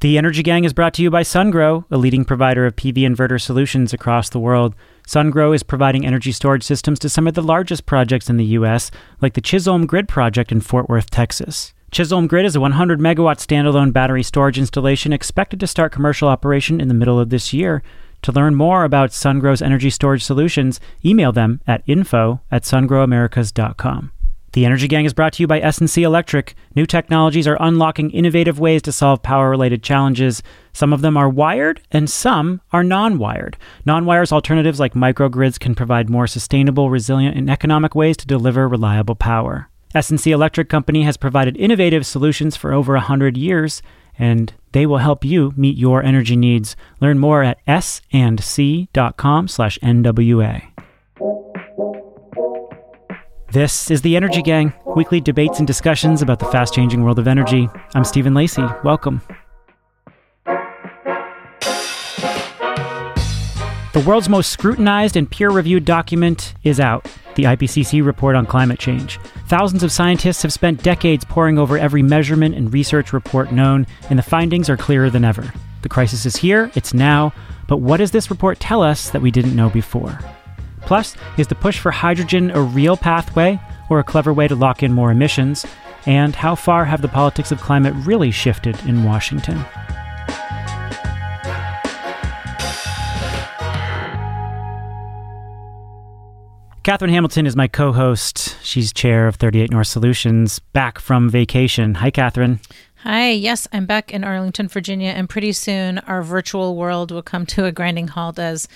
The Energy Gang is brought to you by SunGrow, a leading provider of PV inverter solutions across the world. SunGrow is providing energy storage systems to some of the largest projects in the U.S., like the Chisholm Grid project in Fort Worth, Texas. Chisholm Grid is a 100 megawatt standalone battery storage installation expected to start commercial operation in the middle of this year. To learn more about SunGrow's energy storage solutions, email them at info at sungrowamericas.com. The Energy Gang is brought to you by S&C Electric. New technologies are unlocking innovative ways to solve power-related challenges. Some of them are wired and some are non-wired. Non-wires alternatives like microgrids can provide more sustainable, resilient, and economic ways to deliver reliable power. S&C Electric Company has provided innovative solutions for over 100 years and they will help you meet your energy needs. Learn more at sandc.com/nwa. This is the Energy Gang, weekly debates and discussions about the fast changing world of energy. I'm Stephen Lacey. Welcome. The world's most scrutinized and peer reviewed document is out the IPCC report on climate change. Thousands of scientists have spent decades poring over every measurement and research report known, and the findings are clearer than ever. The crisis is here, it's now, but what does this report tell us that we didn't know before? Plus, is the push for hydrogen a real pathway or a clever way to lock in more emissions? And how far have the politics of climate really shifted in Washington? Katherine Hamilton is my co host. She's chair of 38 North Solutions, back from vacation. Hi, Katherine. Hi, yes, I'm back in Arlington, Virginia, and pretty soon our virtual world will come to a grinding halt as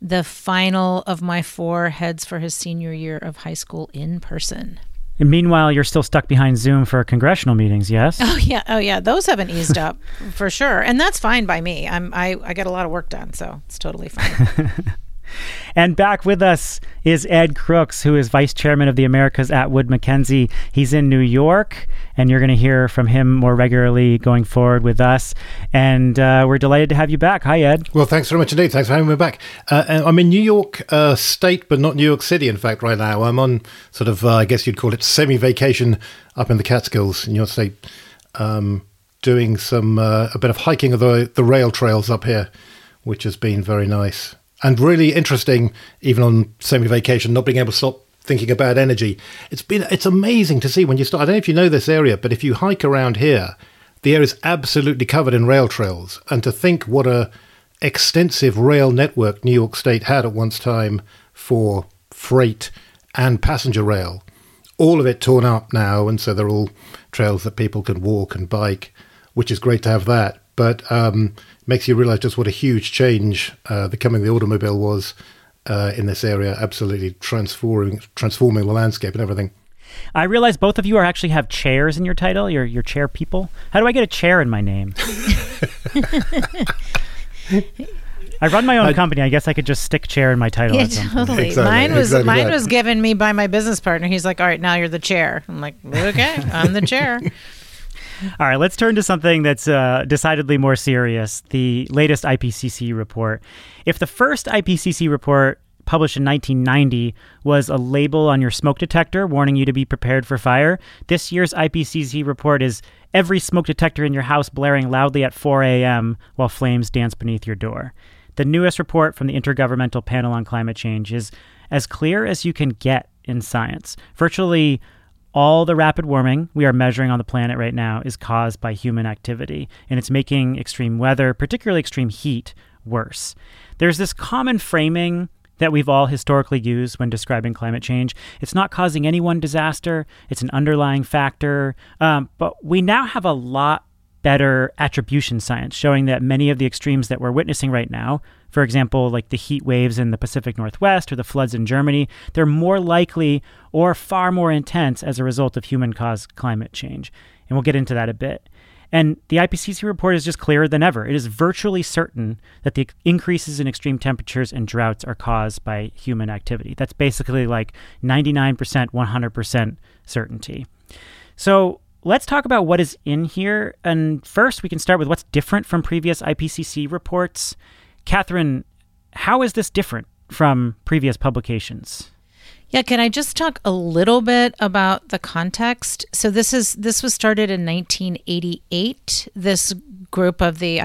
the final of my four heads for his senior year of high school in person. And meanwhile, you're still stuck behind Zoom for congressional meetings, yes? Oh yeah, oh yeah, those haven't eased up for sure, and that's fine by me. I'm I I get a lot of work done, so it's totally fine. And back with us is Ed Crooks, who is vice chairman of the Americas at Wood Mackenzie. He's in New York, and you're going to hear from him more regularly going forward with us. And uh, we're delighted to have you back. Hi, Ed. Well, thanks very much indeed. Thanks for having me back. Uh, I'm in New York uh, State, but not New York City, in fact, right now. I'm on sort of, uh, I guess you'd call it semi vacation up in the Catskills in New York State, um, doing some, uh, a bit of hiking of the, the rail trails up here, which has been very nice and really interesting, even on semi vacation, not being able to stop thinking about energy. It's been it's amazing to see when you start. I don't know if you know this area, but if you hike around here, the area is absolutely covered in rail trails. And to think what a extensive rail network New York State had at once time for freight and passenger rail, all of it torn up now, and so they're all trails that people can walk and bike, which is great to have that. But um, makes you realize just what a huge change uh, the coming of the automobile was uh, in this area, absolutely transforming transforming the landscape and everything. I realize both of you are actually have chairs in your title. You're, you're chair people. How do I get a chair in my name? I run my own I, company. I guess I could just stick chair in my title. Yeah, totally. Exactly, mine was exactly mine that. was given me by my business partner. He's like, "All right, now you're the chair." I'm like, "Okay, I'm the chair." All right, let's turn to something that's uh, decidedly more serious the latest IPCC report. If the first IPCC report published in 1990 was a label on your smoke detector warning you to be prepared for fire, this year's IPCC report is every smoke detector in your house blaring loudly at 4 a.m. while flames dance beneath your door. The newest report from the Intergovernmental Panel on Climate Change is as clear as you can get in science. Virtually all the rapid warming we are measuring on the planet right now is caused by human activity, and it's making extreme weather, particularly extreme heat, worse. There's this common framing that we've all historically used when describing climate change. It's not causing any one disaster, it's an underlying factor. Um, but we now have a lot better attribution science showing that many of the extremes that we're witnessing right now, for example, like the heat waves in the Pacific Northwest or the floods in Germany, they're more likely or far more intense as a result of human caused climate change. And we'll get into that a bit. And the IPCC report is just clearer than ever. It is virtually certain that the increases in extreme temperatures and droughts are caused by human activity. That's basically like 99%, 100% certainty. So, let's talk about what is in here. And first, we can start with what's different from previous IPCC reports. Katherine, how is this different from previous publications? Yeah, can I just talk a little bit about the context? So this is this was started in 1988. This group of the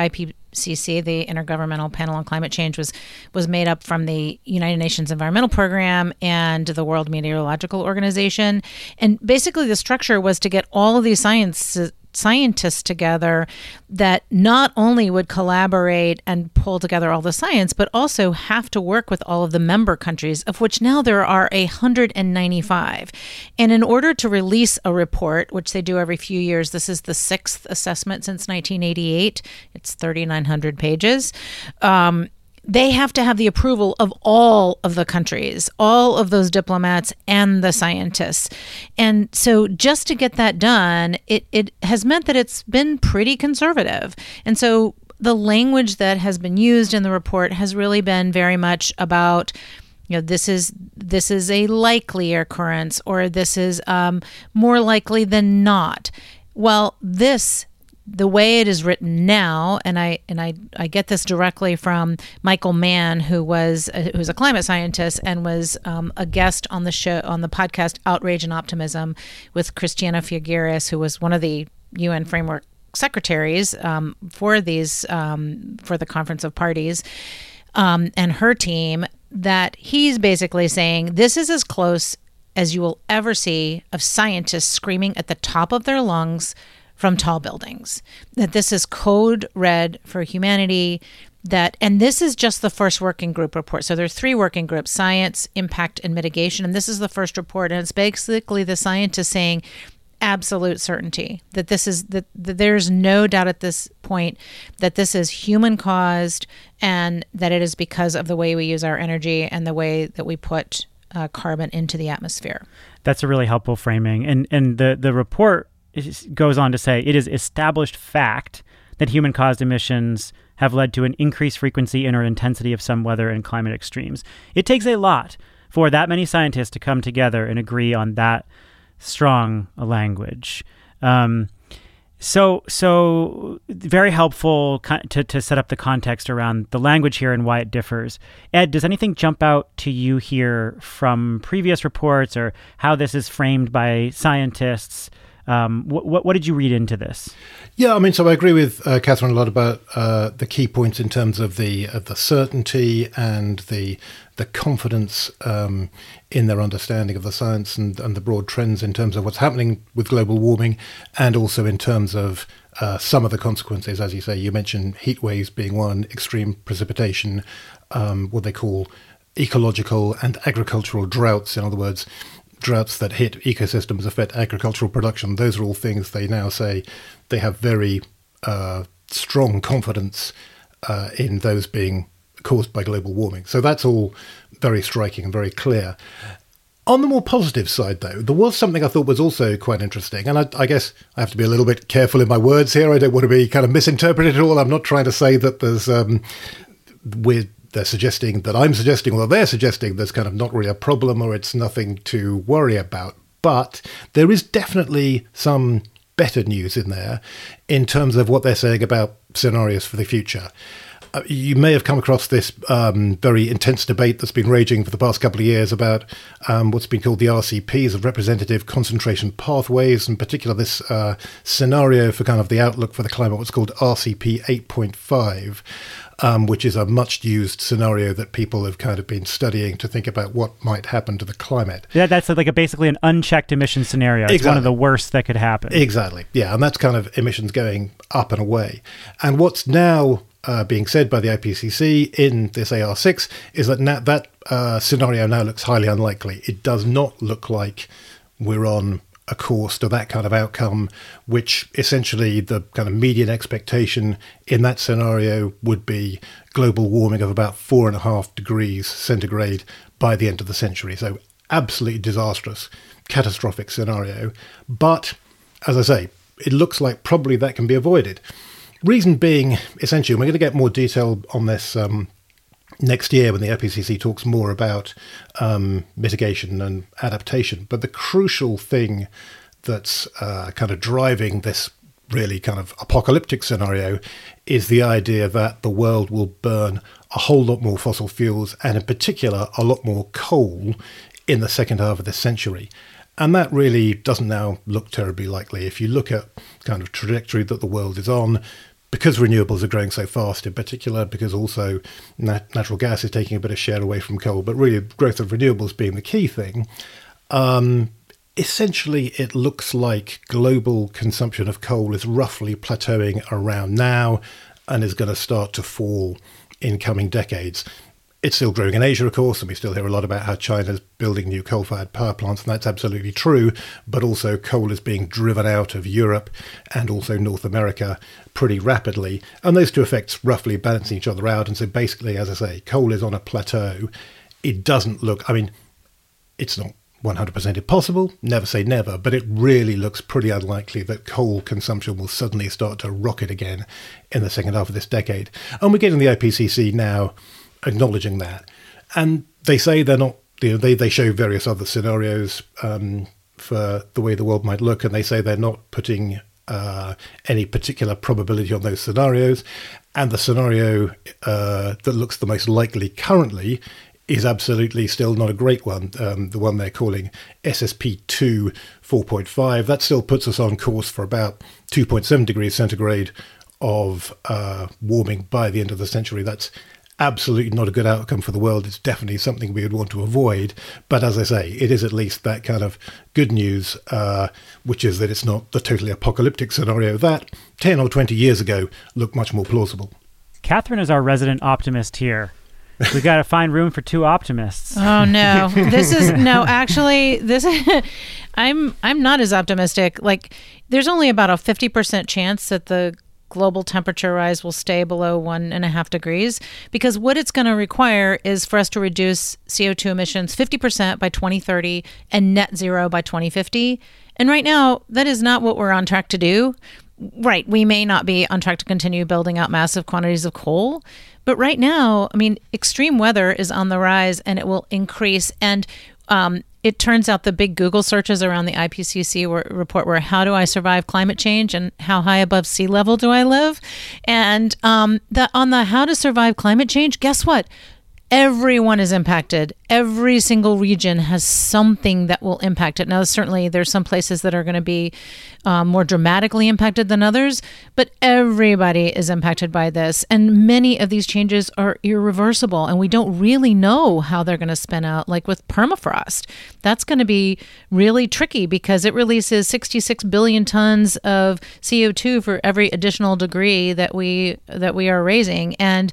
IPCC, the Intergovernmental Panel on Climate Change, was was made up from the United Nations Environmental Program and the World Meteorological Organization. And basically, the structure was to get all of these science scientists together that not only would collaborate and pull together all the science, but also have to work with all of the member countries, of which now there are 195. And in order to release a report, which they do every few years, this is the sixth assessment since 1988, it's 3,900 pages. Um, they have to have the approval of all of the countries, all of those diplomats and the scientists. And so just to get that done, it, it has meant that it's been pretty conservative. And so the language that has been used in the report has really been very much about you know this is this is a likely occurrence or this is um, more likely than not well this the way it is written now, and I and I, I get this directly from Michael Mann, who was a, who's a climate scientist and was um, a guest on the show on the podcast Outrage and Optimism with Christiana Figueres, who was one of the UN framework secretaries um, for these um, for the Conference of Parties um, and her team. That he's basically saying this is as close as you will ever see of scientists screaming at the top of their lungs from tall buildings. That this is code red for humanity. That and this is just the first working group report. So there are three working groups: science, impact, and mitigation. And this is the first report, and it's basically the scientists saying absolute certainty that this is that, that, there's no doubt at this point that this is human caused and that it is because of the way we use our energy and the way that we put uh, carbon into the atmosphere. That's a really helpful framing, and and the the report goes on to say it is established fact that human caused emissions have led to an increased frequency and or intensity of some weather and climate extremes. It takes a lot for that many scientists to come together and agree on that strong a language. Um, so, so very helpful to, to set up the context around the language here and why it differs. Ed, does anything jump out to you here from previous reports or how this is framed by scientists? Um, what, what, what did you read into this? Yeah, I mean, so I agree with uh, Katherine a lot about uh, the key points in terms of the of the certainty and the the confidence um, in their understanding of the science and, and the broad trends in terms of what's happening with global warming, and also in terms of uh, some of the consequences. As you say, you mentioned heat waves being one, extreme precipitation, um, what they call ecological and agricultural droughts. In other words, droughts that hit ecosystems affect agricultural production. Those are all things they now say they have very uh, strong confidence uh, in those being caused by global warming. So that's all very striking and very clear. On the more positive side, though, there was something I thought was also quite interesting, and I, I, guess I have to be a little bit careful in my words here. I don't want to be kind of misinterpreted at all. I'm not trying to say that there's um, we're they're suggesting that I'm suggesting, or they're suggesting there's kind of not really a problem or it's nothing to worry about. But there is definitely some better news in there in terms of what they're saying about scenarios for the future. Uh, you may have come across this um, very intense debate that's been raging for the past couple of years about um, what's been called the RCPs of representative concentration pathways, in particular this uh, scenario for kind of the outlook for the climate, what's called RCP 8.5 um, which is a much used scenario that people have kind of been studying to think about what might happen to the climate. Yeah, that's like a basically an unchecked emission scenario. It's exactly. one of the worst that could happen. Exactly. Yeah, and that's kind of emissions going up and away. And what's now uh, being said by the IPCC in this AR6 is that na- that uh, scenario now looks highly unlikely. It does not look like we're on a course to that kind of outcome, which essentially the kind of median expectation in that scenario would be global warming of about four and a half degrees centigrade by the end of the century. So, absolutely disastrous, catastrophic scenario. But as I say, it looks like probably that can be avoided. Reason being, essentially, we're going to get more detail on this um, next year when the IPCC talks more about um, mitigation and adaptation. But the crucial thing that's uh, kind of driving this really kind of apocalyptic scenario is the idea that the world will burn a whole lot more fossil fuels and, in particular, a lot more coal in the second half of this century. And that really doesn't now look terribly likely. If you look at kind of trajectory that the world is on, because renewables are growing so fast, in particular, because also nat- natural gas is taking a bit of share away from coal, but really growth of renewables being the key thing, um, essentially it looks like global consumption of coal is roughly plateauing around now and is going to start to fall in coming decades. It's still growing in Asia, of course, and we still hear a lot about how China's building new coal fired power plants, and that's absolutely true. But also, coal is being driven out of Europe and also North America pretty rapidly. And those two effects roughly balancing each other out. And so, basically, as I say, coal is on a plateau. It doesn't look, I mean, it's not 100% impossible, never say never, but it really looks pretty unlikely that coal consumption will suddenly start to rocket again in the second half of this decade. And we're getting the IPCC now acknowledging that. And they say they're not, you know, they, they show various other scenarios um, for the way the world might look, and they say they're not putting uh, any particular probability on those scenarios. And the scenario uh, that looks the most likely currently is absolutely still not a great one. Um, the one they're calling SSP2 4.5, that still puts us on course for about 2.7 degrees centigrade of uh, warming by the end of the century. That's absolutely not a good outcome for the world. It's definitely something we would want to avoid. But as I say, it is at least that kind of good news, uh, which is that it's not the totally apocalyptic scenario that 10 or 20 years ago looked much more plausible. Katherine is our resident optimist here. We got to find room for two optimists. Oh no. This is no, actually this I'm I'm not as optimistic. Like there's only about a 50% chance that the global temperature rise will stay below one and a half degrees because what it's going to require is for us to reduce CO2 emissions 50% by 2030 and net zero by 2050. And right now, that is not what we're on track to do. Right, we may not be on track to continue building out massive quantities of coal, but right now, I mean, extreme weather is on the rise and it will increase. And um, it turns out the big Google searches around the IPCC were, report were how do I survive climate change and how high above sea level do I live? And um, the, on the how to survive climate change, guess what? Everyone is impacted. Every single region has something that will impact it. Now, certainly, there's some places that are going to be um, more dramatically impacted than others, but everybody is impacted by this. And many of these changes are irreversible, and we don't really know how they're going to spin out. Like with permafrost, that's going to be really tricky because it releases 66 billion tons of CO2 for every additional degree that we that we are raising, and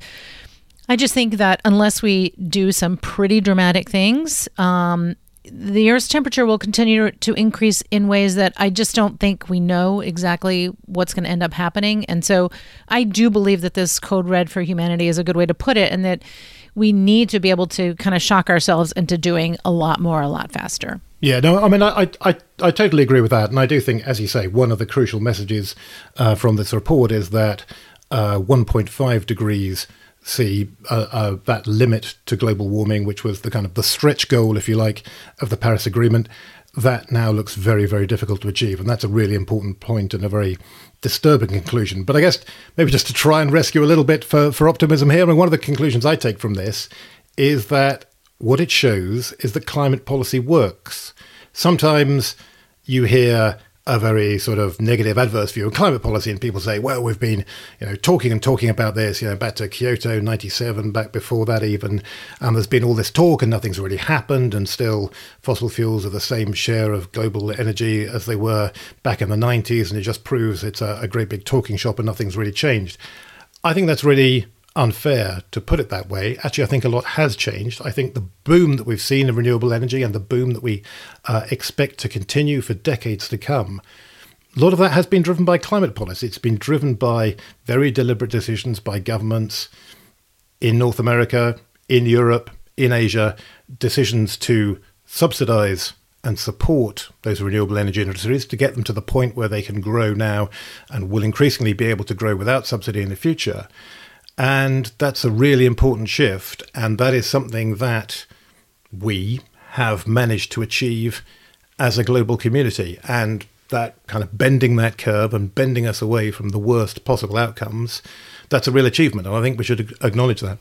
I just think that unless we do some pretty dramatic things, um, the Earth's temperature will continue to increase in ways that I just don't think we know exactly what's going to end up happening. And so I do believe that this code red for humanity is a good way to put it, and that we need to be able to kind of shock ourselves into doing a lot more, a lot faster. Yeah, no, I mean, I, I, I totally agree with that. And I do think, as you say, one of the crucial messages uh, from this report is that uh, 1.5 degrees see uh, uh, that limit to global warming, which was the kind of the stretch goal, if you like, of the Paris Agreement, that now looks very, very difficult to achieve. And that's a really important point and a very disturbing conclusion. But I guess maybe just to try and rescue a little bit for, for optimism here, and one of the conclusions I take from this is that what it shows is that climate policy works. Sometimes you hear a very sort of negative, adverse view of climate policy, and people say, "Well, we've been, you know, talking and talking about this, you know, back to Kyoto '97, back before that even, and there's been all this talk, and nothing's really happened, and still fossil fuels are the same share of global energy as they were back in the '90s, and it just proves it's a, a great big talking shop, and nothing's really changed." I think that's really unfair to put it that way. Actually, I think a lot has changed. I think the boom that we've seen in renewable energy and the boom that we uh, expect to continue for decades to come, a lot of that has been driven by climate policy. It's been driven by very deliberate decisions by governments in North America, in Europe, in Asia, decisions to subsidize and support those renewable energy industries to get them to the point where they can grow now and will increasingly be able to grow without subsidy in the future. And that's a really important shift. And that is something that we have managed to achieve as a global community. And that kind of bending that curve and bending us away from the worst possible outcomes, that's a real achievement. And I think we should acknowledge that.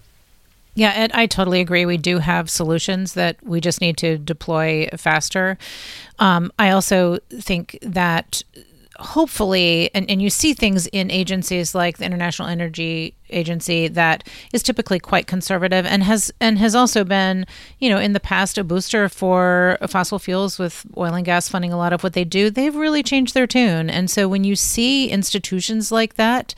Yeah, Ed, I totally agree. We do have solutions that we just need to deploy faster. Um, I also think that hopefully, and, and you see things in agencies like the International Energy Agency that is typically quite conservative and has and has also been, you know, in the past a booster for fossil fuels with oil and gas funding a lot of what they do. They've really changed their tune, and so when you see institutions like that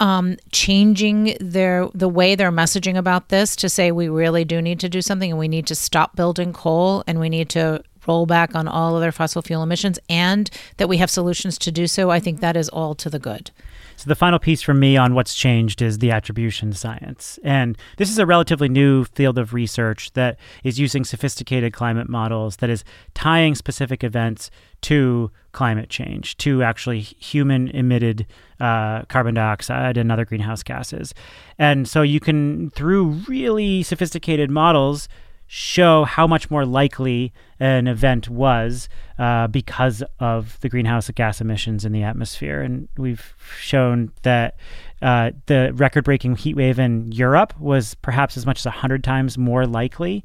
um, changing their the way they're messaging about this to say we really do need to do something and we need to stop building coal and we need to roll back on all other fossil fuel emissions and that we have solutions to do so, I think that is all to the good. So the final piece for me on what's changed is the attribution science. And this is a relatively new field of research that is using sophisticated climate models that is tying specific events to climate change, to actually human emitted uh, carbon dioxide and other greenhouse gases. And so you can, through really sophisticated models, show how much more likely an event was uh, because of the greenhouse gas emissions in the atmosphere. And we've shown that uh, the record breaking heat wave in Europe was perhaps as much as 100 times more likely.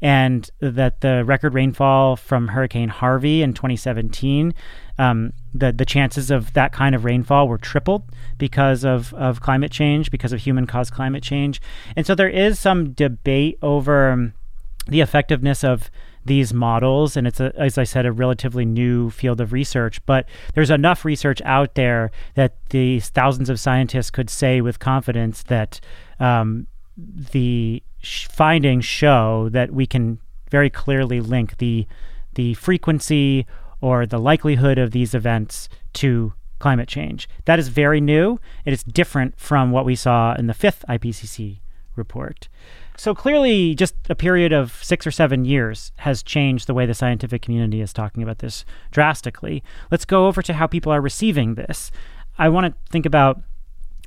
And that the record rainfall from Hurricane Harvey in 2017, um, the, the chances of that kind of rainfall were tripled because of, of climate change, because of human caused climate change. And so there is some debate over um, the effectiveness of these models and it's a, as i said a relatively new field of research but there's enough research out there that these thousands of scientists could say with confidence that um, the sh- findings show that we can very clearly link the the frequency or the likelihood of these events to climate change. That is very new and it's different from what we saw in the fifth ipcc report so clearly, just a period of six or seven years has changed the way the scientific community is talking about this drastically. Let's go over to how people are receiving this. I want to think about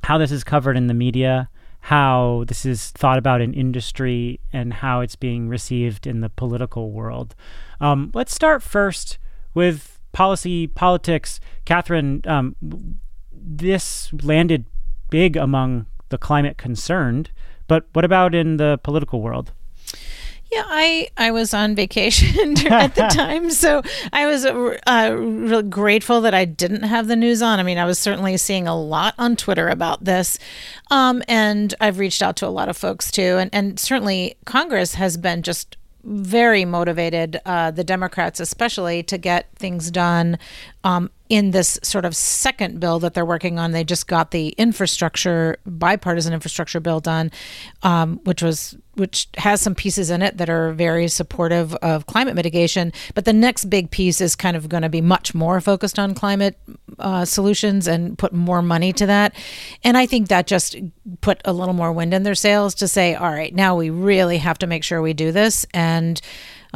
how this is covered in the media, how this is thought about in industry, and how it's being received in the political world. Um, let's start first with policy, politics. Katherine, um, this landed big among the climate concerned. But what about in the political world? Yeah, I I was on vacation at the time, so I was uh, really grateful that I didn't have the news on. I mean, I was certainly seeing a lot on Twitter about this, um, and I've reached out to a lot of folks too, and and certainly Congress has been just very motivated, uh, the Democrats especially, to get things done um, in this sort of second bill that they're working on. They just got the infrastructure, bipartisan infrastructure bill done, um, which was which has some pieces in it that are very supportive of climate mitigation. But the next big piece is kind of going to be much more focused on climate uh, solutions and put more money to that. And I think that just put a little more wind in their sails to say, all right, now we really have to make sure we do this and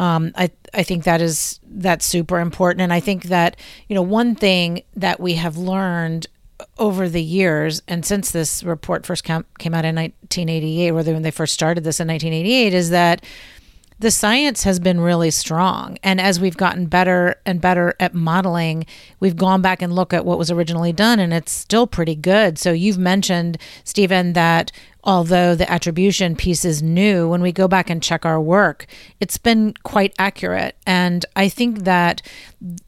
um, I I think that is that's super important, and I think that you know one thing that we have learned over the years and since this report first came, came out in 1988 or when they first started this in 1988 is that the science has been really strong. And as we've gotten better and better at modeling, we've gone back and looked at what was originally done, and it's still pretty good. So you've mentioned, Stephen, that although the attribution piece is new, when we go back and check our work, it's been quite accurate. And I think that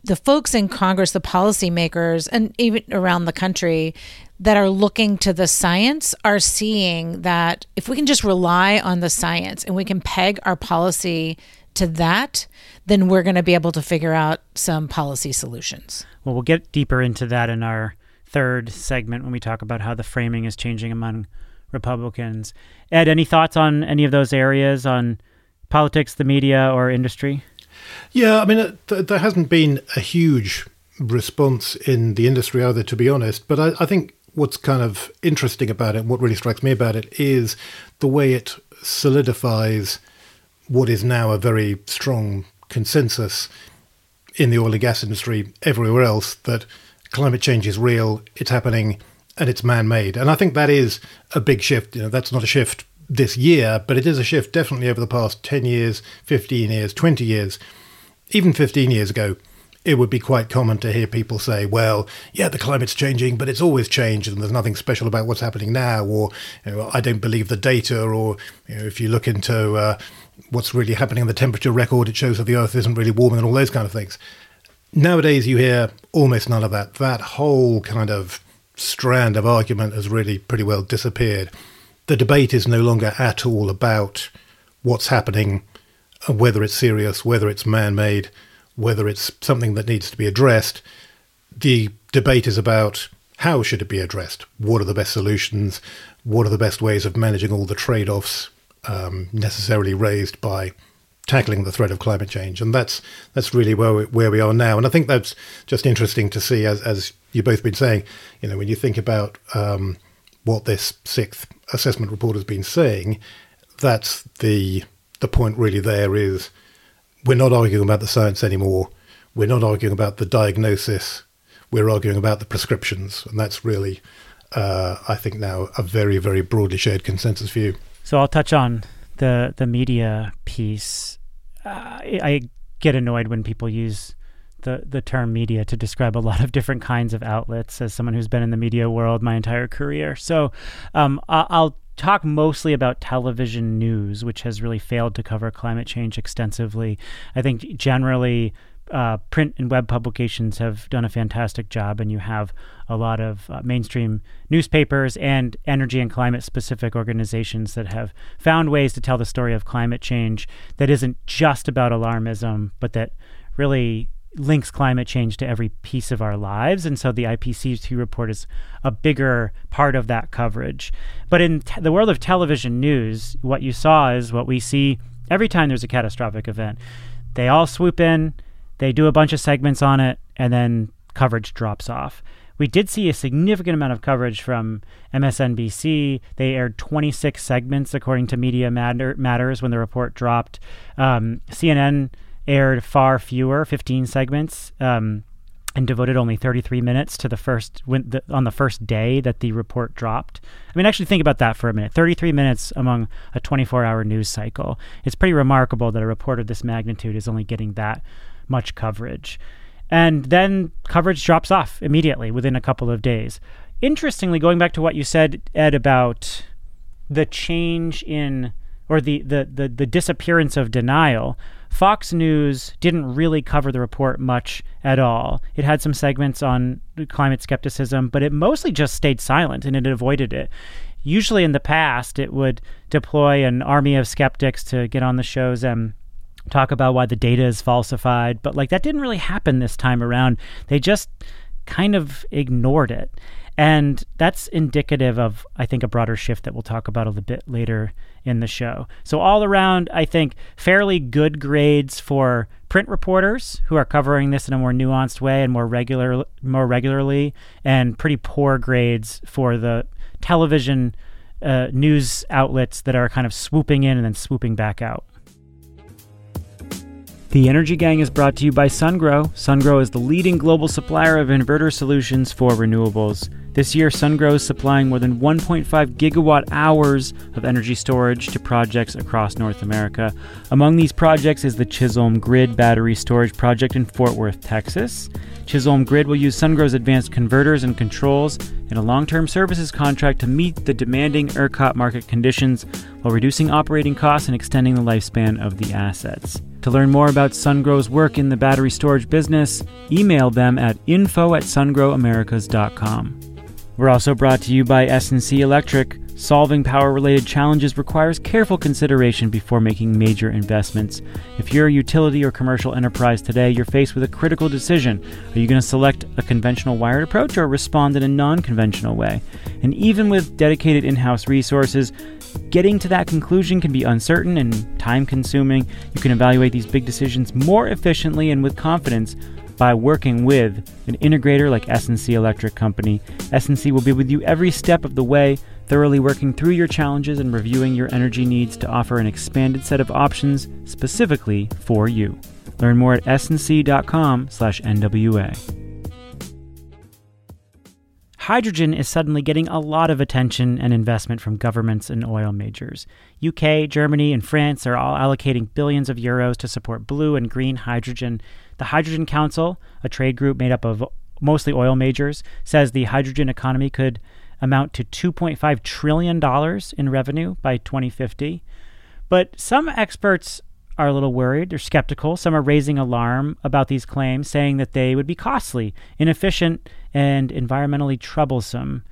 the folks in Congress, the policymakers, and even around the country, that are looking to the science are seeing that if we can just rely on the science and we can peg our policy to that, then we're going to be able to figure out some policy solutions. Well, we'll get deeper into that in our third segment when we talk about how the framing is changing among Republicans. Ed, any thoughts on any of those areas on politics, the media, or industry? Yeah, I mean, uh, th- there hasn't been a huge response in the industry either, to be honest. But I, I think what's kind of interesting about it, what really strikes me about it, is the way it solidifies what is now a very strong consensus in the oil and gas industry everywhere else that climate change is real, it's happening, and it's man-made. And I think that is a big shift. You know, that's not a shift this year, but it is a shift definitely over the past 10 years, 15 years, 20 years. Even 15 years ago, it would be quite common to hear people say, well, yeah, the climate's changing, but it's always changed and there's nothing special about what's happening now, or you know, I don't believe the data, or you know, if you look into uh, what's really happening in the temperature record, it shows that the Earth isn't really warming and all those kind of things. Nowadays, you hear almost none of that. That whole kind of strand of argument has really pretty well disappeared. The debate is no longer at all about what's happening, whether it's serious, whether it's man made whether it's something that needs to be addressed. The debate is about how should it be addressed? What are the best solutions? What are the best ways of managing all the trade offs um, necessarily raised by tackling the threat of climate change? And that's that's really where we, where we are now. And I think that's just interesting to see, as as you've both been saying. You know, when you think about um, what this sixth assessment report has been saying, that's the the point really. There is we're not arguing about the science anymore. We're not arguing about the diagnosis. We're arguing about the prescriptions. And that's really, uh, I think, now a very, very broadly shared consensus view. So I'll touch on the, the media piece. Uh, I get annoyed when people use the, the term media to describe a lot of different kinds of outlets as someone who's been in the media world my entire career. So um, I'll talk mostly about television news, which has really failed to cover climate change extensively. I think generally uh, print and web publications have done a fantastic job, and you have a lot of uh, mainstream newspapers and energy and climate specific organizations that have found ways to tell the story of climate change that isn't just about alarmism, but that really links climate change to every piece of our lives. And so the IPCC report is a bigger part of that coverage. But in t- the world of television news, what you saw is what we see every time there's a catastrophic event. They all swoop in, they do a bunch of segments on it, and then coverage drops off. We did see a significant amount of coverage from MSNBC. They aired 26 segments, according to Media Matter- Matters, when the report dropped. Um, CNN aired far fewer, 15 segments, um, and devoted only 33 minutes to the first when the, on the first day that the report dropped. I mean, actually think about that for a minute. 33 minutes among a 24-hour news cycle. It's pretty remarkable that a report of this magnitude is only getting that much coverage. And then coverage drops off immediately within a couple of days. Interestingly, going back to what you said, Ed, about the change in or the, the, the, the disappearance of denial, Fox News didn't really cover the report much at all. It had some segments on climate skepticism, but it mostly just stayed silent and it avoided it. Usually in the past, it would deploy an army of skeptics to get on the shows and talk about why the data is falsified, but like that didn't really happen this time around. They just kind of ignored it. And that's indicative of, I think, a broader shift that we'll talk about a little bit later in the show. So, all around, I think, fairly good grades for print reporters who are covering this in a more nuanced way and more regular, more regularly, and pretty poor grades for the television uh, news outlets that are kind of swooping in and then swooping back out. The Energy Gang is brought to you by SunGrow. SunGrow is the leading global supplier of inverter solutions for renewables. This year, SunGrow is supplying more than 1.5 gigawatt hours of energy storage to projects across North America. Among these projects is the Chisholm Grid battery storage project in Fort Worth, Texas. Chisholm Grid will use SunGrow's advanced converters and controls in a long term services contract to meet the demanding ERCOT market conditions while reducing operating costs and extending the lifespan of the assets. To learn more about SunGrow's work in the battery storage business, email them at info at sungrowamericas.com. We're also brought to you by S&C Electric. Solving power related challenges requires careful consideration before making major investments. If you're a utility or commercial enterprise today, you're faced with a critical decision. Are you going to select a conventional wired approach or respond in a non conventional way? And even with dedicated in house resources, getting to that conclusion can be uncertain and time consuming. You can evaluate these big decisions more efficiently and with confidence by working with an integrator like S&C Electric Company. S&C will be with you every step of the way, thoroughly working through your challenges and reviewing your energy needs to offer an expanded set of options specifically for you. Learn more at sandc.com/nwa. Hydrogen is suddenly getting a lot of attention and investment from governments and oil majors. UK, Germany, and France are all allocating billions of euros to support blue and green hydrogen The Hydrogen Council, a trade group made up of mostly oil majors, says the hydrogen economy could amount to $2.5 trillion in revenue by 2050. But some experts are a little worried. They're skeptical. Some are raising alarm about these claims, saying that they would be costly, inefficient, and environmentally troublesome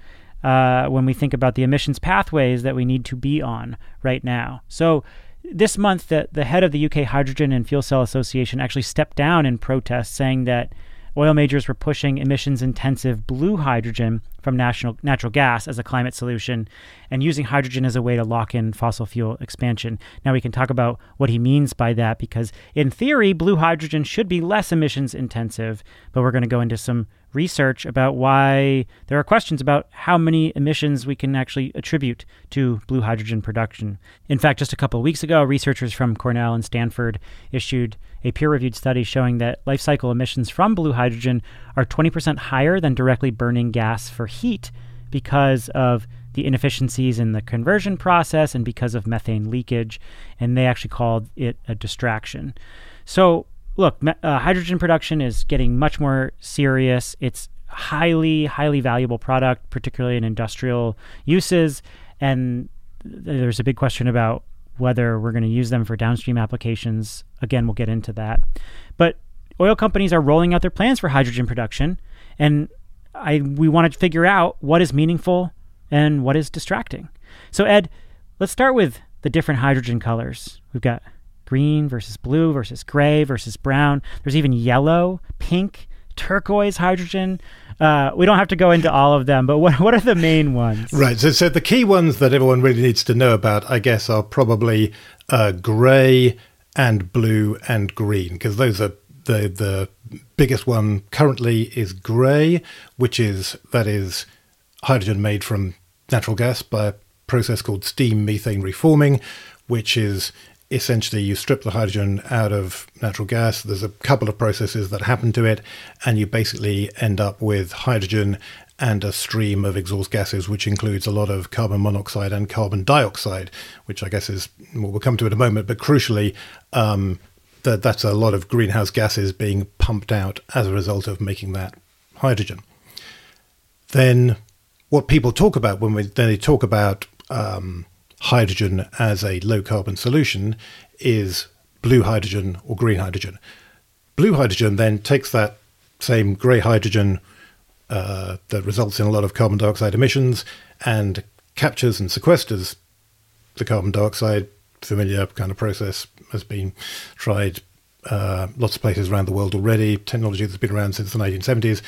uh, when we think about the emissions pathways that we need to be on right now. So, this month, the, the head of the UK Hydrogen and Fuel Cell Association actually stepped down in protest, saying that oil majors were pushing emissions intensive blue hydrogen from national, natural gas as a climate solution and using hydrogen as a way to lock in fossil fuel expansion. Now, we can talk about what he means by that because, in theory, blue hydrogen should be less emissions intensive, but we're going to go into some research about why there are questions about how many emissions we can actually attribute to blue hydrogen production. In fact, just a couple of weeks ago, researchers from Cornell and Stanford issued a peer reviewed study showing that life cycle emissions from blue hydrogen are 20% higher than directly burning gas for heat because of the inefficiencies in the conversion process and because of methane leakage. And they actually called it a distraction. So, look, uh, hydrogen production is getting much more serious. It's highly, highly valuable product, particularly in industrial uses. And there's a big question about whether we're going to use them for downstream applications. Again, we'll get into that. But oil companies are rolling out their plans for hydrogen production, and I we want to figure out what is meaningful and what is distracting. So, Ed, let's start with the different hydrogen colors. We've got green versus blue versus gray versus brown. There's even yellow, pink, turquoise hydrogen. Uh, we don't have to go into all of them, but what, what are the main ones? Right. So, so the key ones that everyone really needs to know about, I guess, are probably uh, grey and blue and green, because those are the the biggest one currently is grey, which is that is hydrogen made from natural gas by a process called steam methane reforming, which is essentially you strip the hydrogen out of natural gas. There's a couple of processes that happen to it, and you basically end up with hydrogen and a stream of exhaust gases, which includes a lot of carbon monoxide and carbon dioxide, which I guess is what we'll come to in a moment. But crucially, um, that that's a lot of greenhouse gases being pumped out as a result of making that hydrogen. Then, what people talk about when we, they talk about um, hydrogen as a low carbon solution is blue hydrogen or green hydrogen. Blue hydrogen then takes that same grey hydrogen uh, that results in a lot of carbon dioxide emissions and captures and sequesters the carbon dioxide. Familiar kind of process has been tried uh, lots of places around the world already. Technology that's been around since the 1970s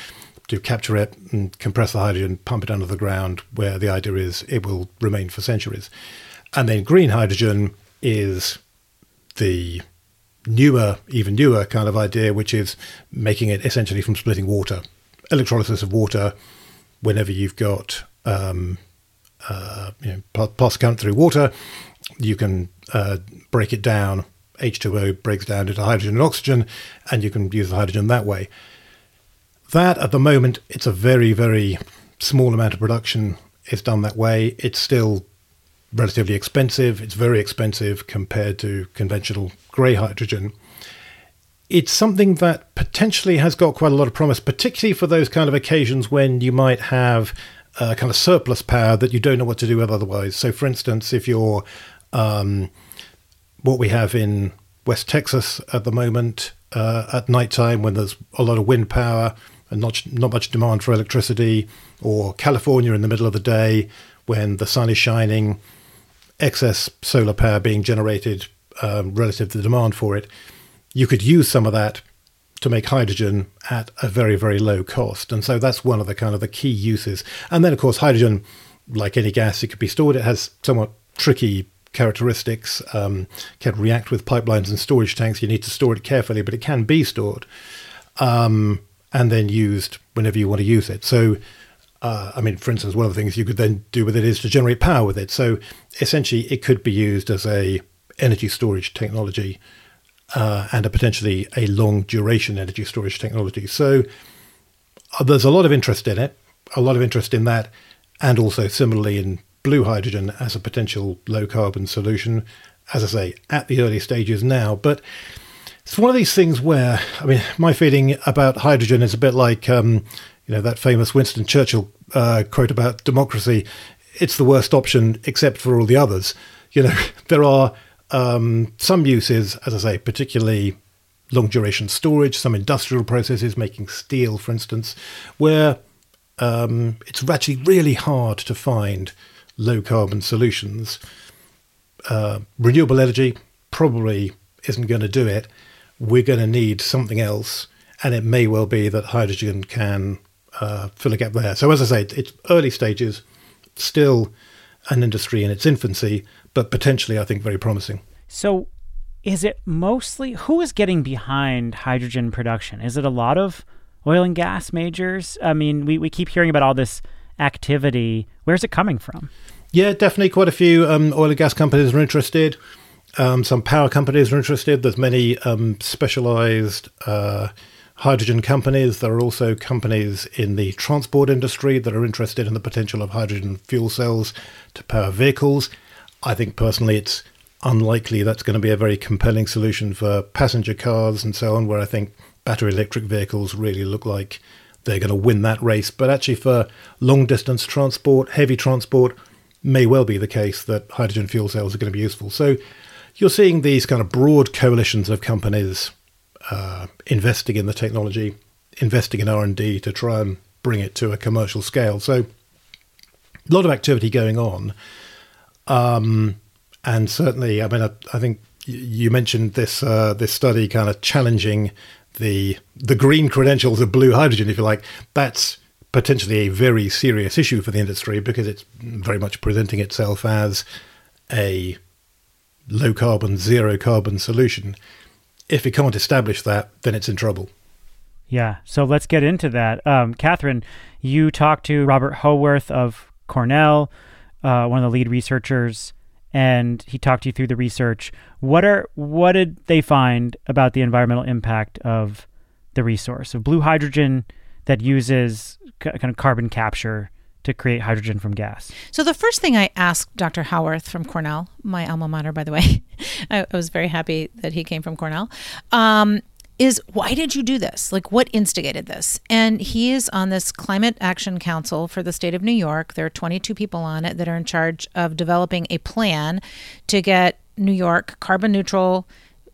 to capture it and compress the hydrogen, pump it under the ground, where the idea is it will remain for centuries. And then green hydrogen is the newer, even newer kind of idea, which is making it essentially from splitting water, electrolysis of water. Whenever you've got um, uh, you know, pass current through water, you can uh, break it down. H2O breaks down into hydrogen and oxygen, and you can use the hydrogen that way. That at the moment, it's a very, very small amount of production is done that way. It's still relatively expensive. It's very expensive compared to conventional grey hydrogen. It's something that potentially has got quite a lot of promise, particularly for those kind of occasions when you might have a kind of surplus power that you don't know what to do with otherwise. So, for instance, if you're um, what we have in West Texas at the moment uh, at night time when there's a lot of wind power and not not much demand for electricity, or California in the middle of the day when the sun is shining excess solar power being generated um, relative to the demand for it, you could use some of that to make hydrogen at a very very low cost. And so that's one of the kind of the key uses. And then of course hydrogen like any gas it could be stored. It has somewhat tricky characteristics. Um, can react with pipelines and storage tanks. You need to store it carefully but it can be stored. Um, and then used whenever you want to use it so uh, I mean, for instance, one of the things you could then do with it is to generate power with it. So essentially, it could be used as a energy storage technology uh, and a potentially a long duration energy storage technology. So uh, there's a lot of interest in it, a lot of interest in that, and also similarly in blue hydrogen as a potential low carbon solution. As I say, at the early stages now, but it's one of these things where, I mean, my feeling about hydrogen is a bit like, um, you know, that famous Winston Churchill uh, quote about democracy. It's the worst option except for all the others. You know, there are um, some uses, as I say, particularly long duration storage, some industrial processes, making steel, for instance, where um, it's actually really hard to find low carbon solutions. Uh, renewable energy probably isn't going to do it. We're going to need something else, and it may well be that hydrogen can uh, fill a gap there. So, as I say, it's early stages, still an industry in its infancy, but potentially, I think, very promising. So, is it mostly who is getting behind hydrogen production? Is it a lot of oil and gas majors? I mean, we, we keep hearing about all this activity. Where's it coming from? Yeah, definitely quite a few um, oil and gas companies are interested. Um, some power companies are interested. There's many um, specialized uh, hydrogen companies. There are also companies in the transport industry that are interested in the potential of hydrogen fuel cells to power vehicles. I think personally it's unlikely that's going to be a very compelling solution for passenger cars and so on, where I think battery electric vehicles really look like they're going to win that race. But actually, for long distance transport, heavy transport, may well be the case that hydrogen fuel cells are going to be useful. So you're seeing these kind of broad coalitions of companies uh, investing in the technology, investing in R&D to try and bring it to a commercial scale. So a lot of activity going on. Um, and certainly, I mean, I, I think you mentioned this uh, this study kind of challenging the the green credentials of blue hydrogen, if you like. That's potentially a very serious issue for the industry because it's very much presenting itself as a low carbon, zero carbon solution. If it can't establish that, then it's in trouble. Yeah. So let's get into that. Um, Katherine, you talked to Robert Howarth of Cornell, uh, one of the lead researchers and he talked you through the research. What are what did they find about the environmental impact of the resource of blue hydrogen that uses kind of carbon capture to create hydrogen from gas? So the first thing I asked Dr. Howarth from Cornell, my alma mater, by the way, I, was very happy that he came from Cornell. Um, is why did you do this? Like, what instigated this? And he is on this Climate Action Council for the state of New York. There are 22 people on it that are in charge of developing a plan to get New York carbon neutral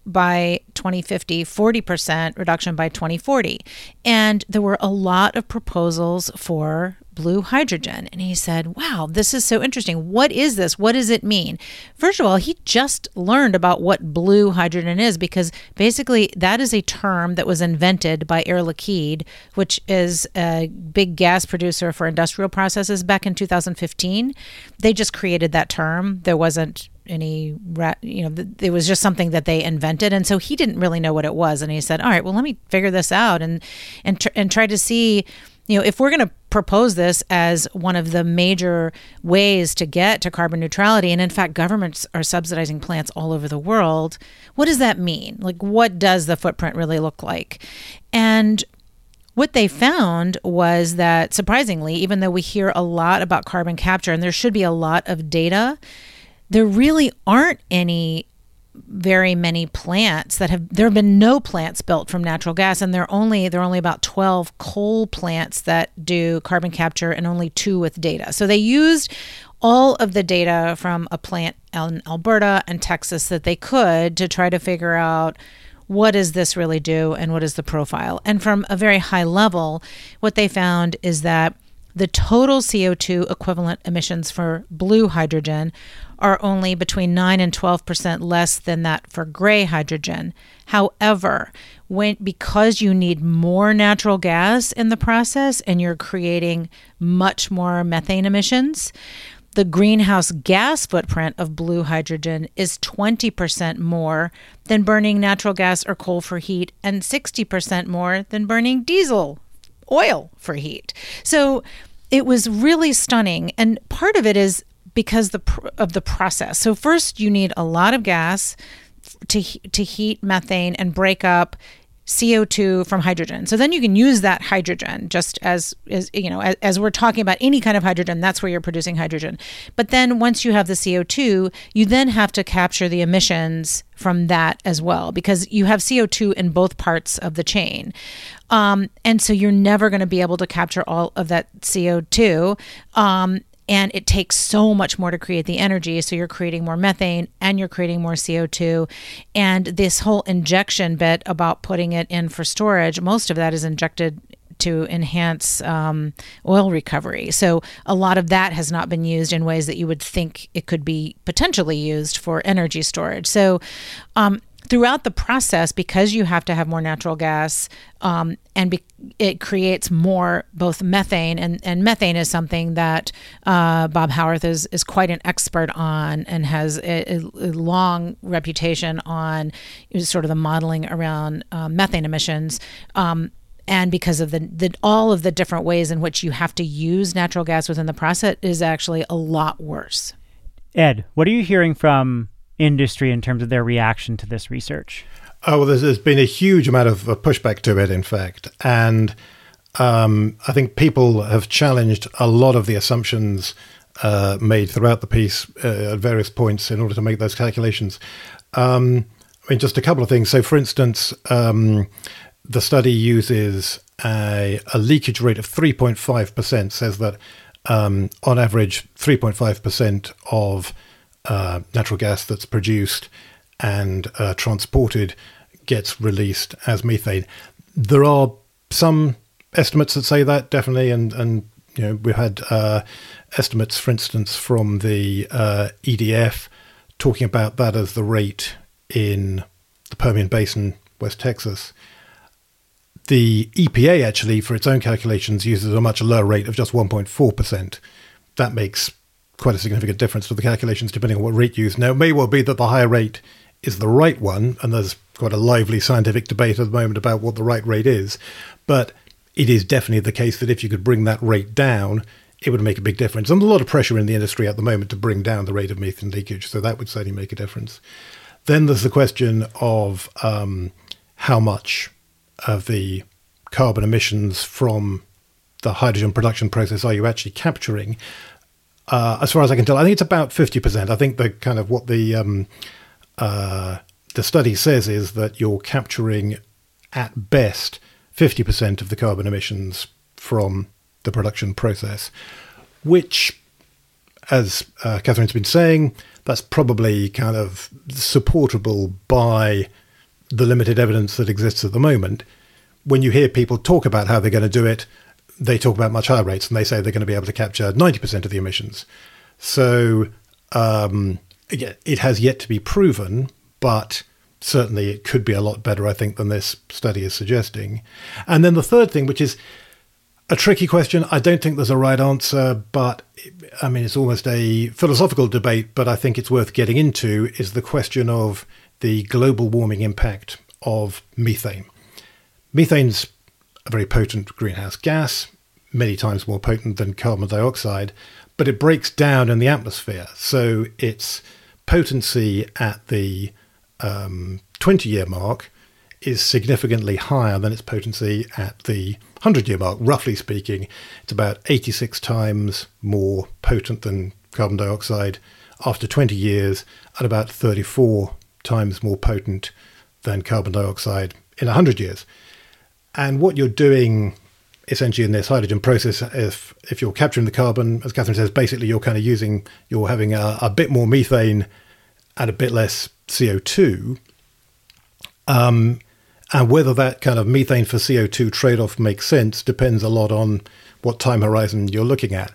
by 2050, 40% reduction by 2040. And there were a lot of proposals for blue hydrogen. And he said, Wow, this is so interesting. What is this? What does it mean? First of all, he just learned about what blue hydrogen is because basically that is a term that was invented by Air Liquide, which is a big gas producer for industrial processes back in 2015. They just created that term. There wasn't any you know it was just something that they invented and so he didn't really know what it was and he said all right well let me figure this out and and tr- and try to see you know, if we're going to propose this as one of the major ways to get to carbon neutrality, and in fact, governments are subsidizing plants all over the world, what does that mean? Like, what does the footprint really look like? And what they found was that surprisingly, even though we hear a lot about carbon capture and there should be a lot of data, there really aren't any very many plants that have there have been no plants built from natural gas and there are only there are only about 12 coal plants that do carbon capture and only two with data. So they used all of the data from a plant in Alberta and Texas that they could to try to figure out what does this really do and what is the profile. And from a very high level what they found is that the total CO2 equivalent emissions for blue hydrogen are only between 9 and 12% less than that for gray hydrogen. However, when because you need more natural gas in the process and you're creating much more methane emissions, the greenhouse gas footprint of blue hydrogen is 20% more than burning natural gas or coal for heat and 60% more than burning diesel oil for heat. So it was really stunning and part of it is because the of the process. So first you need a lot of gas to to heat methane and break up CO2 from hydrogen. So then you can use that hydrogen just as, as you know, as, as, we're talking about any kind of hydrogen, that's where you're producing hydrogen. But then once you have the CO2, you then have to capture the emissions from that as well because you have CO2 in both parts of the chain. Um, and so you're never going to be able to capture all of that CO2. Um, and it takes so much more to create the energy so you're creating more methane and you're creating more CO2 and this whole injection bit about putting it in for storage most of that is injected to enhance um, oil recovery. So a lot of that has not been used in ways that you would think it could be potentially used for energy storage. So um, throughout the process, because you have to have more natural gas, um, and be- it creates more both methane, and, and methane is something that uh, Bob Howarth is is quite an expert on, and has a, a long reputation on sort of the modeling around uh, methane emissions. Um, and because of the, the all of the different ways in which you have to use natural gas within the process is actually a lot worse. Ed, what are you hearing from industry in terms of their reaction to this research? Oh, well, there's, there's been a huge amount of pushback to it, in fact. And um, I think people have challenged a lot of the assumptions uh, made throughout the piece uh, at various points in order to make those calculations. Um, I mean, just a couple of things. So, for instance, um, the study uses a, a, leakage rate of 3.5%, says that um, on average, 3.5% of uh, natural gas that's produced and uh, transported gets released as methane. There are some estimates that say that definitely, and and you know we had uh, estimates, for instance, from the uh, EDF talking about that as the rate in the Permian Basin, West Texas. The EPA actually, for its own calculations, uses a much lower rate of just 1.4%. That makes quite a significant difference to the calculations depending on what rate you use. Now, it may well be that the higher rate is the right one, and there's quite a lively scientific debate at the moment about what the right rate is. But it is definitely the case that if you could bring that rate down, it would make a big difference. And there's a lot of pressure in the industry at the moment to bring down the rate of methane leakage, so that would certainly make a difference. Then there's the question of um, how much of the carbon emissions from the hydrogen production process are you actually capturing? Uh, as far as I can tell, I think it's about fifty percent. I think the kind of what the um, uh, the study says is that you're capturing at best fifty percent of the carbon emissions from the production process, which, as uh, Katherine's been saying, that's probably kind of supportable by the limited evidence that exists at the moment. When you hear people talk about how they're going to do it, they talk about much higher rates and they say they're going to be able to capture 90% of the emissions. So um, it has yet to be proven, but certainly it could be a lot better, I think, than this study is suggesting. And then the third thing, which is a tricky question, I don't think there's a right answer, but I mean, it's almost a philosophical debate, but I think it's worth getting into, is the question of the global warming impact of methane. Methane's a very potent greenhouse gas, many times more potent than carbon dioxide, but it breaks down in the atmosphere. So its potency at the um, 20 year mark is significantly higher than its potency at the 100 year mark. Roughly speaking, it's about 86 times more potent than carbon dioxide after 20 years, and about 34 times more potent than carbon dioxide in 100 years. And what you're doing essentially in this hydrogen process, if if you're capturing the carbon, as Katherine says, basically you're kind of using, you're having a, a bit more methane and a bit less CO2. Um, and whether that kind of methane for CO2 trade off makes sense depends a lot on what time horizon you're looking at.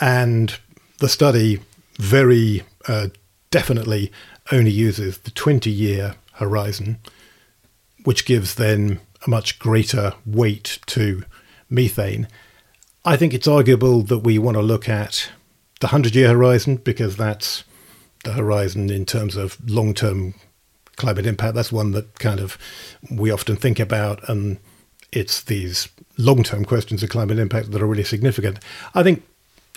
And the study very uh, definitely only uses the 20 year horizon, which gives then a much greater weight to methane. I think it's arguable that we want to look at the 100 year horizon because that's the horizon in terms of long term climate impact. That's one that kind of we often think about, and it's these long term questions of climate impact that are really significant. I think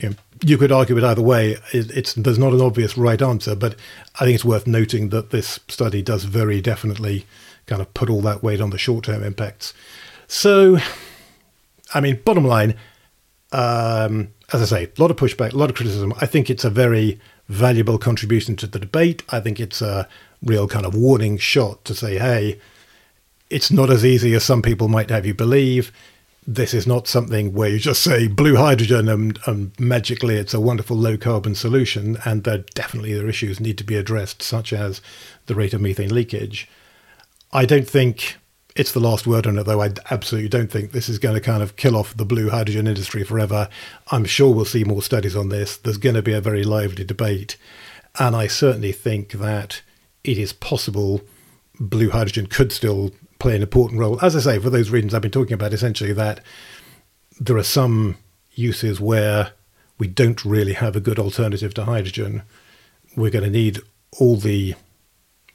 you, know, you could argue it either way. It, there's not an obvious right answer, but I think it's worth noting that this study does very definitely kind of put all that weight on the short term impacts. So, I mean, bottom line, um, as I say, a lot of pushback, a lot of criticism. I think it's a very valuable contribution to the debate. I think it's a real kind of warning shot to say, hey, it's not as easy as some people might have you believe. This is not something where you just say blue hydrogen and, and magically it's a wonderful low carbon solution. And there definitely are issues need to be addressed, such as the rate of methane leakage. I don't think it's the last word on it, though. I absolutely don't think this is going to kind of kill off the blue hydrogen industry forever. I'm sure we'll see more studies on this. There's going to be a very lively debate. And I certainly think that it is possible blue hydrogen could still play an important role. As I say, for those reasons I've been talking about, essentially that there are some uses where we don't really have a good alternative to hydrogen. We're going to need all the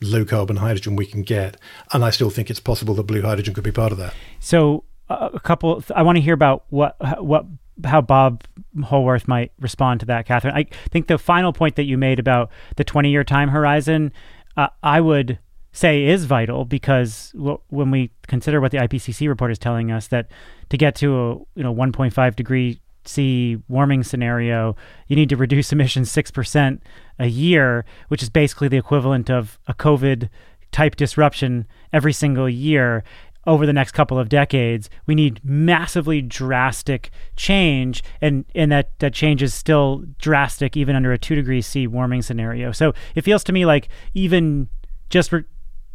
low carbon hydrogen we can get. And I still think it's possible that blue hydrogen could be part of that. So, uh, a couple, I want to hear about what, what, how Bob Howarth might respond to that, Katherine. I think the final point that you made about the 20 year time horizon, uh, I would say is vital because when we consider what the IPCC report is telling us that to get to a you know 1.5 degree C warming scenario, you need to reduce emissions 6% a year, which is basically the equivalent of a COVID type disruption every single year over the next couple of decades. We need massively drastic change, and, and that, that change is still drastic even under a 2 degrees C warming scenario. So it feels to me like even just re-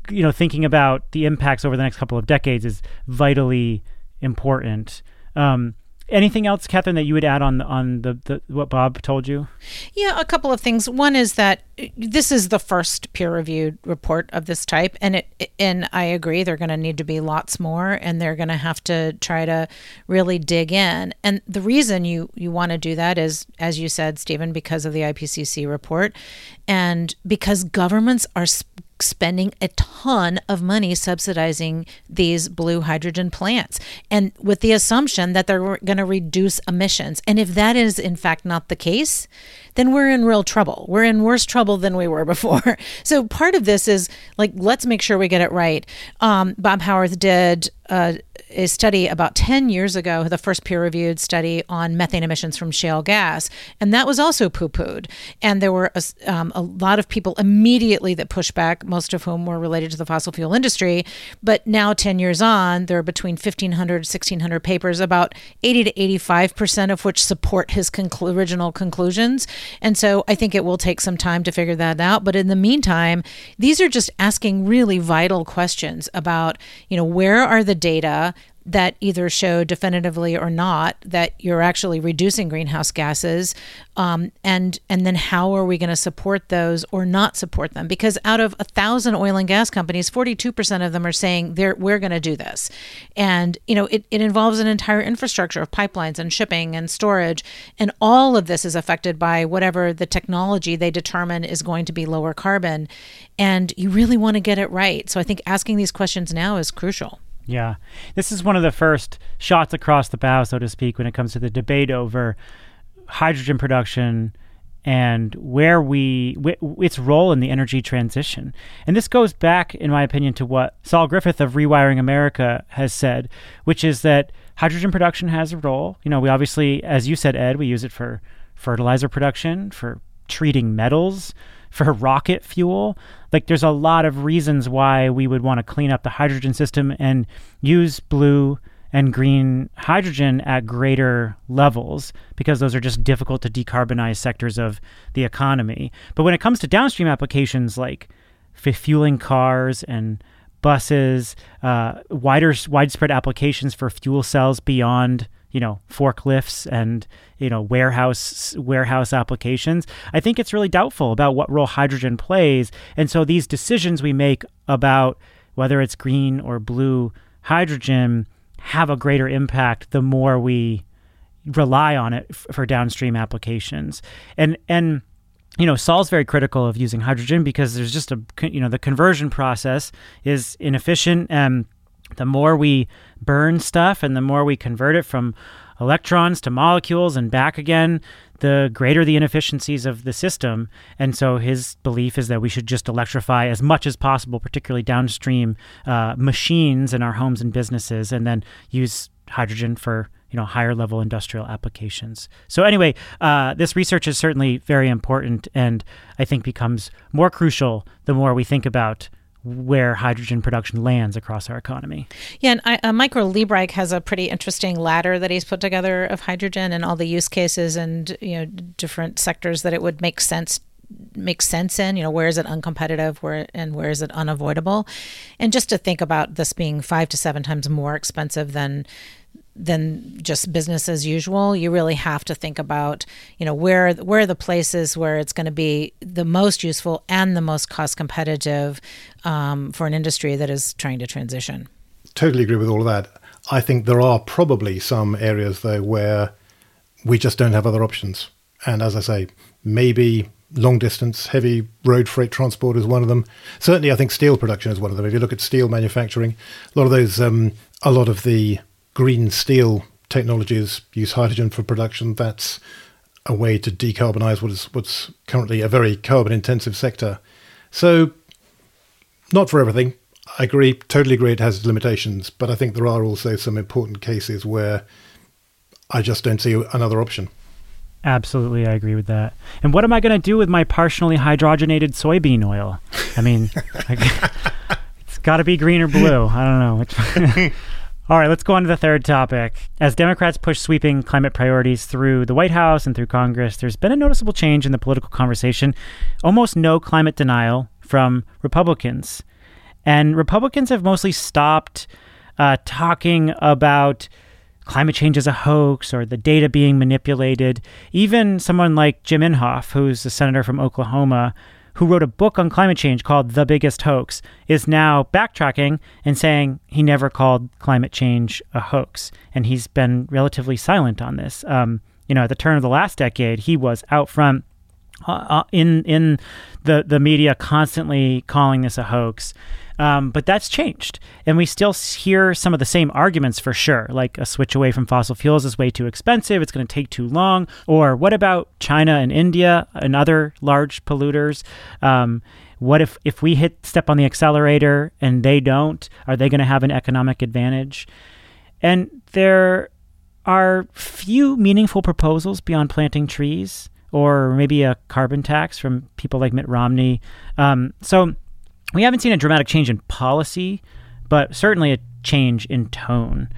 you know thinking about the impacts over the next couple of decades is vitally important. Um, anything else, Katherine, that you would add on on the, the what Bob told you? Yeah, a couple of things. One is that uh, this is the first peer-reviewed report of this type, and it and I agree they're going to need to be lots more, and they're going to have to try to really dig in. And the reason you you want to do that is, as you said, Stephen, because of the IPCC report, and because governments are spending a ton of money subsidizing these blue hydrogen plants and with the assumption that they're going to reduce emissions. And if that is in fact not the case, then we're in real trouble. We're in worse trouble than we were before. So part of this is like, let's make sure we get it right. Um, Bob Howarth did uh, a study about 10 years ago, the first peer reviewed study on methane emissions from shale gas. And that was also poo pooed. And there were a, um, a lot of people immediately that pushed back, most of whom were related to the fossil fuel industry. But now, 10 years on, there are between 1,500 1,600 papers, about 80 to 85% of which support his conclu- original conclusions. And so I think it will take some time to figure that out. But in the meantime, these are just asking really vital questions about, you know, where are the data? That either show definitively or not that you're actually reducing greenhouse gases, um, and and then how are we going to support those or not support them? Because out of a thousand oil and gas companies, 42 percent of them are saying they're we're going to do this, and you know it, it involves an entire infrastructure of pipelines and shipping and storage, and all of this is affected by whatever the technology they determine is going to be lower carbon, and you really want to get it right. So I think asking these questions now is crucial. Yeah. This is one of the first shots across the bow, so to speak, when it comes to the debate over hydrogen production and where we its role in the energy transition. And this goes back in my opinion to what Saul Griffith of Rewiring America has said, which is that hydrogen production has a role. You know, we obviously as you said Ed, we use it for fertilizer production, for treating metals, for rocket fuel. Like there's a lot of reasons why we would want to clean up the hydrogen system and use blue and green hydrogen at greater levels because those are just difficult to decarbonize sectors of the economy. But when it comes to downstream applications like fueling cars and buses, uh, wider widespread applications for fuel cells beyond you know forklifts and you know warehouse warehouse applications i think it's really doubtful about what role hydrogen plays. And so these decisions we make about whether it's green or blue hydrogen have a greater impact the more we rely on it f- for downstream applications. And and you know Saul's very critical of using hydrogen because there's just a you know the conversion process is inefficient and the more we burn stuff and the more we convert it from electrons to molecules and back again, the greater the inefficiencies of the system. And so his belief is that we should just electrify as much as possible, particularly downstream uh, machines in our homes and businesses, and then use hydrogen for you know higher level industrial applications. So anyway, uh, this research is certainly very important, and I think becomes more crucial the more we think about where hydrogen production lands across our economy. Yeah, and I, uh, Michael Liebreich has a pretty interesting ladder that he's put together of hydrogen and all the use cases and you know different sectors that it would make sense make sense in you know where is it uncompetitive where and where is it unavoidable and just to think about this being five to seven times more expensive than than just business as usual. You really have to think about, you know, where where are the places where it's going to be the most useful and the most cost competitive um, for an industry that is trying to transition. Totally agree with all of that. I think there are probably some areas though where we just don't have other options. And as I say, maybe long distance heavy road freight transport is one of them. Certainly, I think steel production is one of them. If you look at steel manufacturing, a lot of those, um, a lot of the green steel technologies use hydrogen for production. That's a way to decarbonize what is what's currently a very carbon intensive sector. So, not for everything. I agree, totally agree. It has its limitations, but I think there are also some important cases where I just don't see another option. Absolutely, I agree with that. And what am I going to do with my partially hydrogenated soybean oil? I mean, it's got to be green or blue. I don't know. All right, let's go on to the third topic. As Democrats push sweeping climate priorities through the White House and through Congress, there's been a noticeable change in the political conversation. Almost no climate denial from Republicans. And Republicans have mostly stopped uh, talking about climate change as a hoax or the data being manipulated. Even someone like Jim Inhofe, who's a senator from Oklahoma, who wrote a book on climate change called The Biggest Hoax, is now backtracking and saying he never called climate change a hoax. And he's been relatively silent on this. Um, you know, at the turn of the last decade, he was out front uh, uh in in the the media constantly calling this a hoax. Um, but that's changed. And we still hear some of the same arguments for sure, like a switch away from fossil fuels is way too expensive, it's going to take too long. Or what about China and India and other large polluters? Um, what if, if we hit step on the accelerator and they don't? Are they going to have an economic advantage? And there are few meaningful proposals beyond planting trees or maybe a carbon tax from people like Mitt Romney. Um, so we haven't seen a dramatic change in policy, but certainly a change in tone.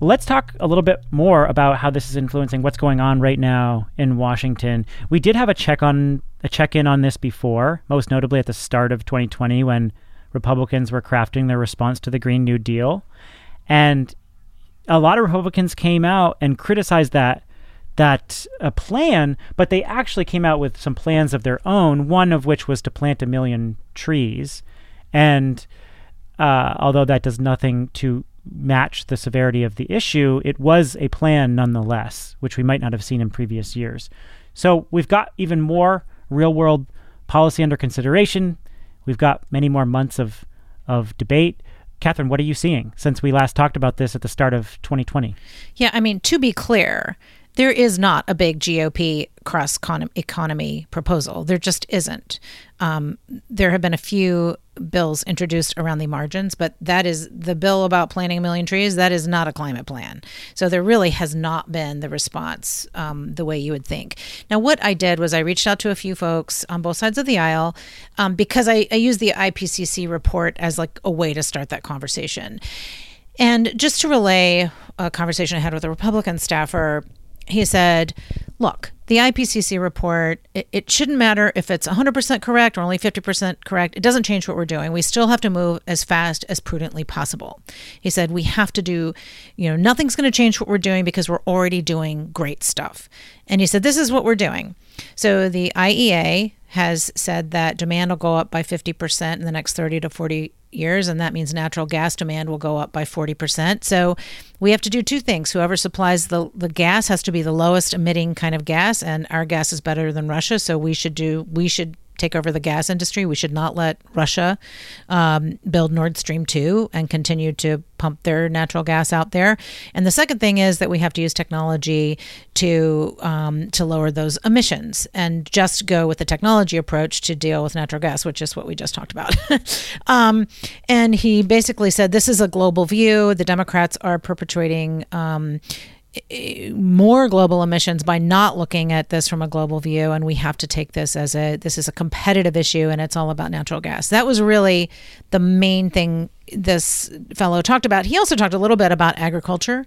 Let's talk a little bit more about how this is influencing what's going on right now in Washington. We did have a check on a check-in on this before, most notably at the start of 2020 when Republicans were crafting their response to the Green New Deal. And a lot of Republicans came out and criticized that that uh, plan, but they actually came out with some plans of their own. One of which was to plant a million trees, and uh, although that does nothing to match the severity of the issue, it was a plan nonetheless, which we might not have seen in previous years. So we've got even more real world policy under consideration. We've got many more months of of debate. Katherine, what are you seeing since we last talked about this at the start of 2020? Yeah, I mean, to be clear, there is not a big GOP cross economy proposal. There just isn't. Um, there have been a few bills introduced around the margins, but that is the bill about planting a million trees. That is not a climate plan. So there really has not been the response um, the way you would think. Now, what I did was I reached out to a few folks on both sides of the aisle um, because I, I use the IPCC report as like a way to start that conversation. And just to relay a conversation I had with a Republican staffer, he said, look, the IPCC report, it, it, shouldn't matter if it's 100% correct or only 50% correct. It doesn't change what we're doing. We still have to move as fast as prudently possible. He said, we have to do, you know, nothing's going to change what we're doing because we're already doing great stuff. And he said, this is what we're doing. So the IEA has said that demand will go up by 50% in the next 30 to 40 years, and that means natural gas demand will go up by 40%. So we have to do two things. Whoever supplies the, the gas has to be the lowest emitting kind of gas, and our gas is better than Russia, so we should do we should take over the gas industry. We should not let Russia um, build Nord Stream 2 and continue to pump their natural gas out there. And the second thing is that we have to use technology to um, to lower those emissions and just go with the technology approach to deal with natural gas, which is what we just talked about. um, and he basically said this is a global view. The Democrats are perpetuating. More global emissions by not looking at this from a global view and we have to take this as a this is a competitive issue and it's all about natural gas. That was really the main thing this fellow talked about. He also talked a little bit about agriculture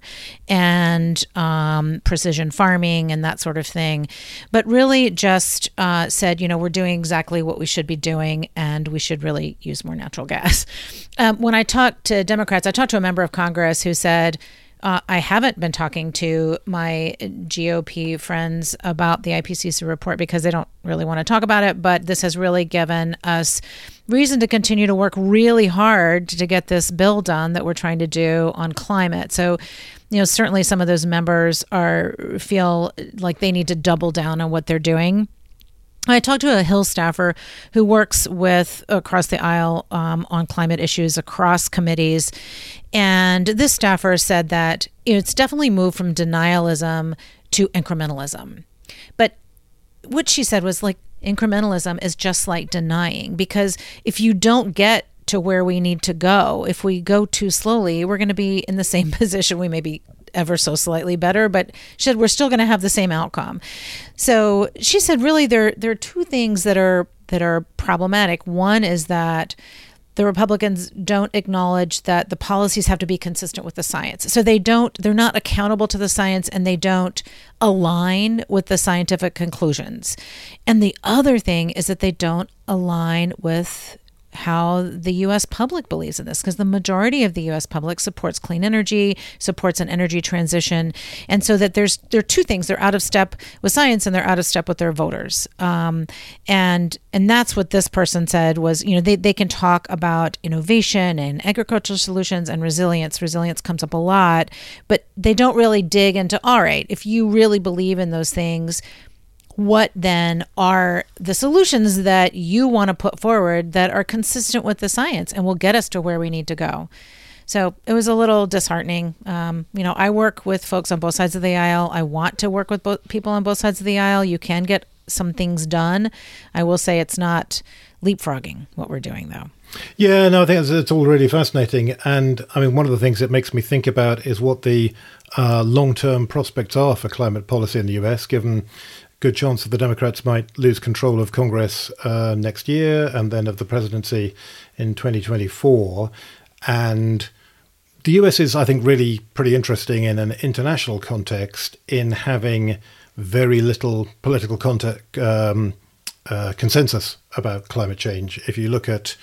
and um, precision farming and that sort of thing but really just uh, said you know we're doing exactly what we should be doing and we should really use more natural gas. Um, when i talked to democrats i talked to a member of congress who said uh, I haven't been talking to my GOP friends about the IPCC report because they don't really want to talk about it. But this has really given us reason to continue to work really hard to get this bill done that we're trying to do on climate. So, you know, certainly some of those members are feel like they need to double down on what they're doing. I talked to a Hill staffer who works with across the aisle um, on climate issues across committees. And this staffer said that it's definitely moved from denialism to incrementalism. But what she said was like, incrementalism is just like denying because if you don't get to where we need to go, if we go too slowly, we're going to be in the same position we may be ever so slightly better, but she said we're still going to have the same outcome. So she said really there there are two things that are that are problematic. One is that the Republicans don't acknowledge that the policies have to be consistent with the science. So they don't they're not accountable to the science and they don't align with the scientific conclusions. And the other thing is that they don't align with how the US public believes in this because the majority of the US public supports clean energy, supports an energy transition. And so that there's there are two things. They're out of step with science and they're out of step with their voters. Um, and and that's what this person said was, you know, they, they can talk about innovation and agricultural solutions and resilience. Resilience comes up a lot, but they don't really dig into all right, if you really believe in those things, what then are the solutions that you want to put forward that are consistent with the science and will get us to where we need to go. So it was a little disheartening. Um, you know, I work with folks on both sides of the aisle. I want to work with both people on both sides of the aisle. You can get some things done. I will say it's not leapfrogging what we're doing, though. Yeah, no, I think it's, it's all really fascinating. And I mean, one of the things it makes me think about is what the uh, long term prospects are for climate policy in the US, given good chance that the Democrats might lose control of Congress uh, next year and then of the presidency in 2024. And the US is, I think, really pretty interesting in an international context in having very little political contact, um, uh, consensus about climate change. If you look at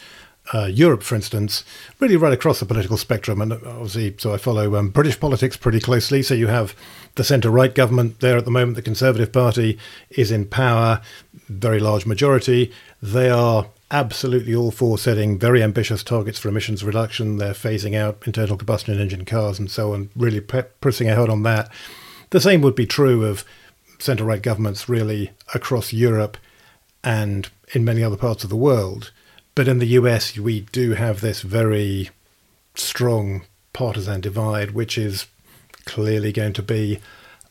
uh, Europe, for instance, really right across the political spectrum. And obviously, so I follow um, British politics pretty closely. So you have the centre right government there at the moment. The Conservative Party is in power, very large majority. They are absolutely all for setting very ambitious targets for emissions reduction. They're phasing out internal combustion engine cars and so on, really pre- pressing ahead on that. The same would be true of centre right governments, really, across Europe and in many other parts of the world. But in the US, we do have this very strong partisan divide, which is clearly going to be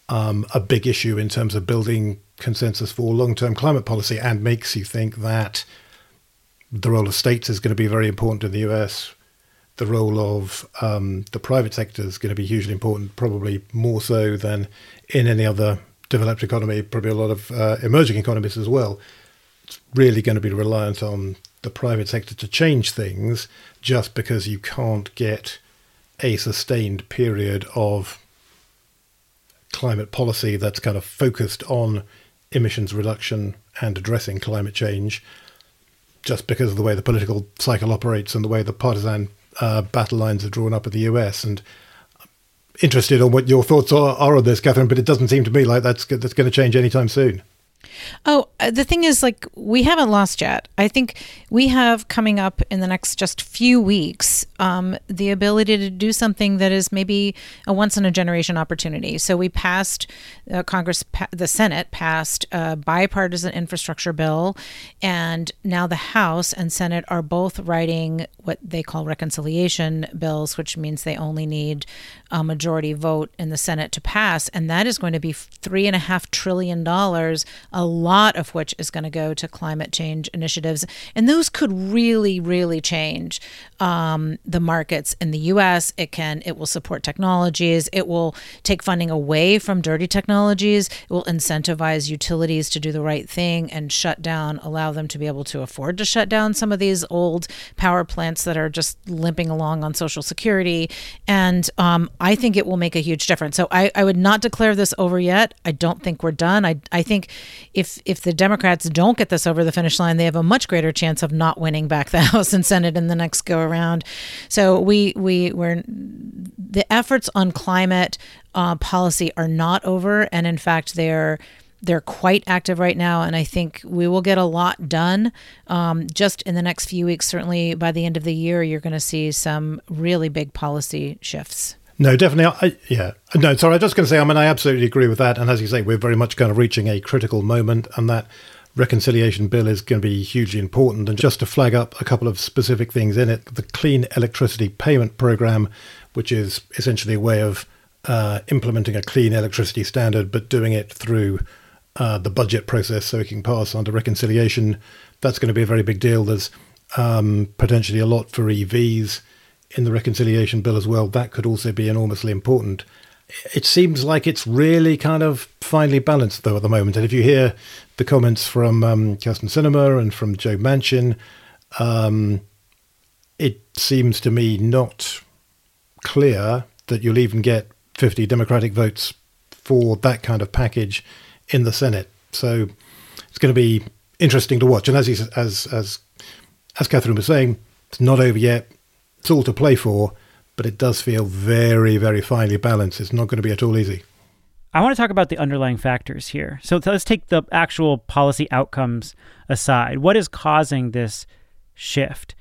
um, a big issue in terms of building consensus for long term climate policy and makes you think that the role of states is going to be very important in the US. The role of um, the private sector is going to be hugely important, probably more so than in any other developed economy, probably a lot of uh, emerging economies as well. It's really going to be reliant on the private sector to change things just because you can't get a sustained period of climate policy that's kind of focused on emissions reduction and addressing climate change just because of the way the political cycle operates and the way the partisan uh, battle lines are drawn up in the US. And I'm interested on what your thoughts are, are on this, Katherine, but it doesn't seem to me like that's, that's going to change anytime soon. Oh, uh, the thing is, like, we haven't lost yet. I think we have coming up in the next just few weeks um, the ability to do something that is maybe a once in a generation opportunity. So we passed uh, Congress, pa- the Senate passed a bipartisan infrastructure bill, and now the House and Senate are both writing what they call reconciliation bills, which means they only need a majority vote in the Senate to pass, and that is going to be three and a half trillion dollars a lot of which is going to go to climate change initiatives. And those could really, really change um, the markets in the US. It can, it will support technologies. It will take funding away from dirty technologies. It will incentivize utilities to do the right thing and shut down, allow them to be able to afford to shut down some of these old power plants that are just limping along on Social Security. And um, I think it will make a huge difference. So I, I would not declare this over yet. I don't think we're done. I, I think if if the Democrats don't get this over the finish line, they have a much greater chance of not winning back the House and Senate in the next go around. So we we we're the efforts on climate uh, policy are not over, and in fact they're they're quite active right now, and I think we will get a lot done um, just in the next few weeks. Certainly by the end of the year, you're going to see some really big policy shifts. No, definitely. I, yeah. No, sorry. I was just going to say, I mean, I absolutely agree with that. And as you say, we're very much kind of reaching a critical moment, and that reconciliation bill is going to be hugely important. And just to flag up a couple of specific things in it, the Clean Electricity Payment Program, which is essentially a way of uh, implementing a clean electricity standard, but doing it through uh, the budget process so it can pass under reconciliation. That's going to be a very big deal. There's um, potentially a lot for EVs in the reconciliation bill as well, that could also be enormously important. It seems like it's really kind of finely balanced, though, at the moment. And if you hear the comments from um, Kyrsten Sinema and from Joe Manchin, um, it seems to me not clear that you'll even get 50 Democratic votes for that kind of package in the Senate. So it's going to be interesting to watch. And as he, as as as Katherine was saying, it's not over yet it's all to play for, but it does feel very, very finely balanced. It's not going to be at all easy. I want to talk about the underlying factors here. So let's take the actual policy outcomes aside. What is causing this shift?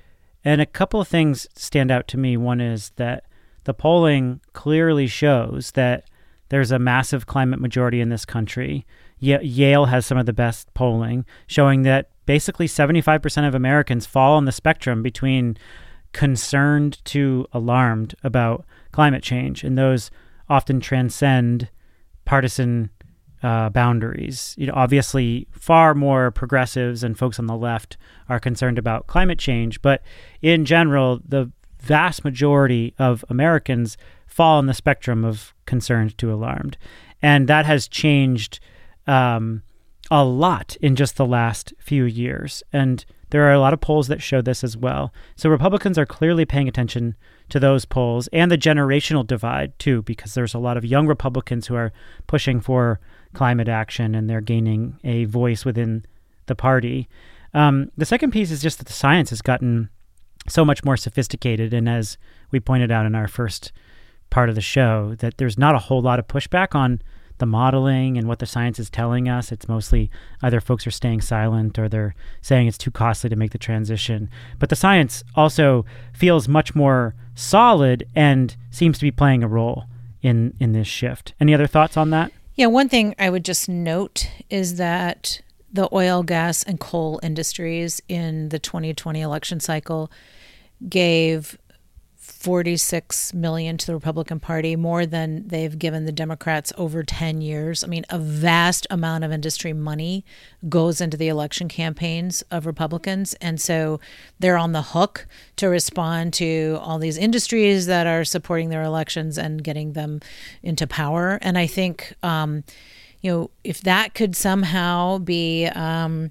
And a couple of things stand out to me. One is that the polling clearly shows that there's a massive climate majority in this country. Yale has some of the best polling showing that basically 75% of Americans fall on the spectrum between concerned to alarmed about climate change, and those often transcend partisan uh, boundaries. You know, obviously, far more progressives and folks on the left are concerned about climate change, but in general, the vast majority of Americans fall on the spectrum of concerned to alarmed, and that has changed um, a lot in just the last few years. And there are a lot of polls that show this as well. So Republicans are clearly paying attention to those polls and the generational divide too, because there's a lot of young Republicans who are pushing for climate action and they're gaining a voice within the party. Um, the second piece is just that the science has gotten so much more sophisticated, and as we pointed out in our first part of the show, that there's not a whole lot of pushback on the modeling and what the science is telling us. It's mostly either folks are staying silent or they're saying it's too costly to make the transition. But the science also feels much more solid and seems to be playing a role in in this shift. Any other thoughts on that? Yeah, one thing I would just note is that the oil, gas, and coal industries in the 2020 election cycle gave 46 million to the Republican Party, more than they've given the Democrats over 10 years. I mean, a vast amount of industry money goes into the election campaigns of Republicans. And so they're on the hook to respond to all these industries that are supporting their elections and getting them into power. And I think, um, you know, if that could somehow be, um,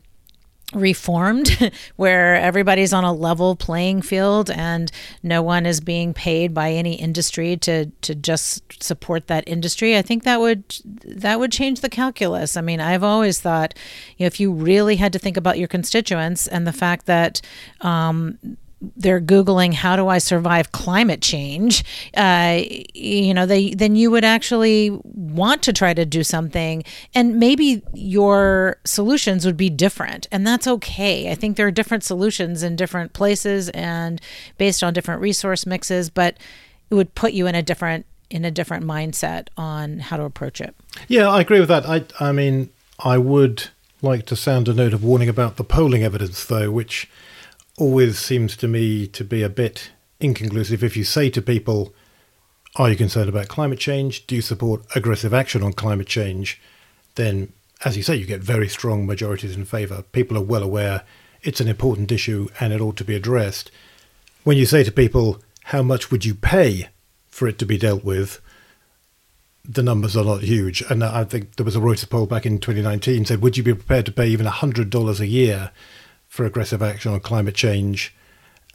reformed where everybody's on a level playing field and no one is being paid by any industry to to just support that industry i think that would that would change the calculus. I mean i've always thought you know if you really had to think about your constituents and the fact that um, they're googling how do I survive climate change, uh, you know, they then you would actually want to try to do something, and maybe your solutions would be different, and that's okay. I think there are different solutions in different places and based on different resource mixes, but it would put you in a different in a different mindset on how to approach it. Yeah, I agree with that. I I mean, I would like to sound a note of warning about the polling evidence, though, which always seems to me to be a bit inconclusive. If you say to people, Are you concerned about climate change? Do you support aggressive action on climate change? Then, as you say, you get very strong majorities in favour. People are well aware it's an important issue and it ought to be addressed. When you say to people, How much would you pay for it to be dealt with? the numbers are not huge. And I think there was a Reuters poll back in 2019 said, would you be prepared to pay even $100 a year for aggressive action on climate change?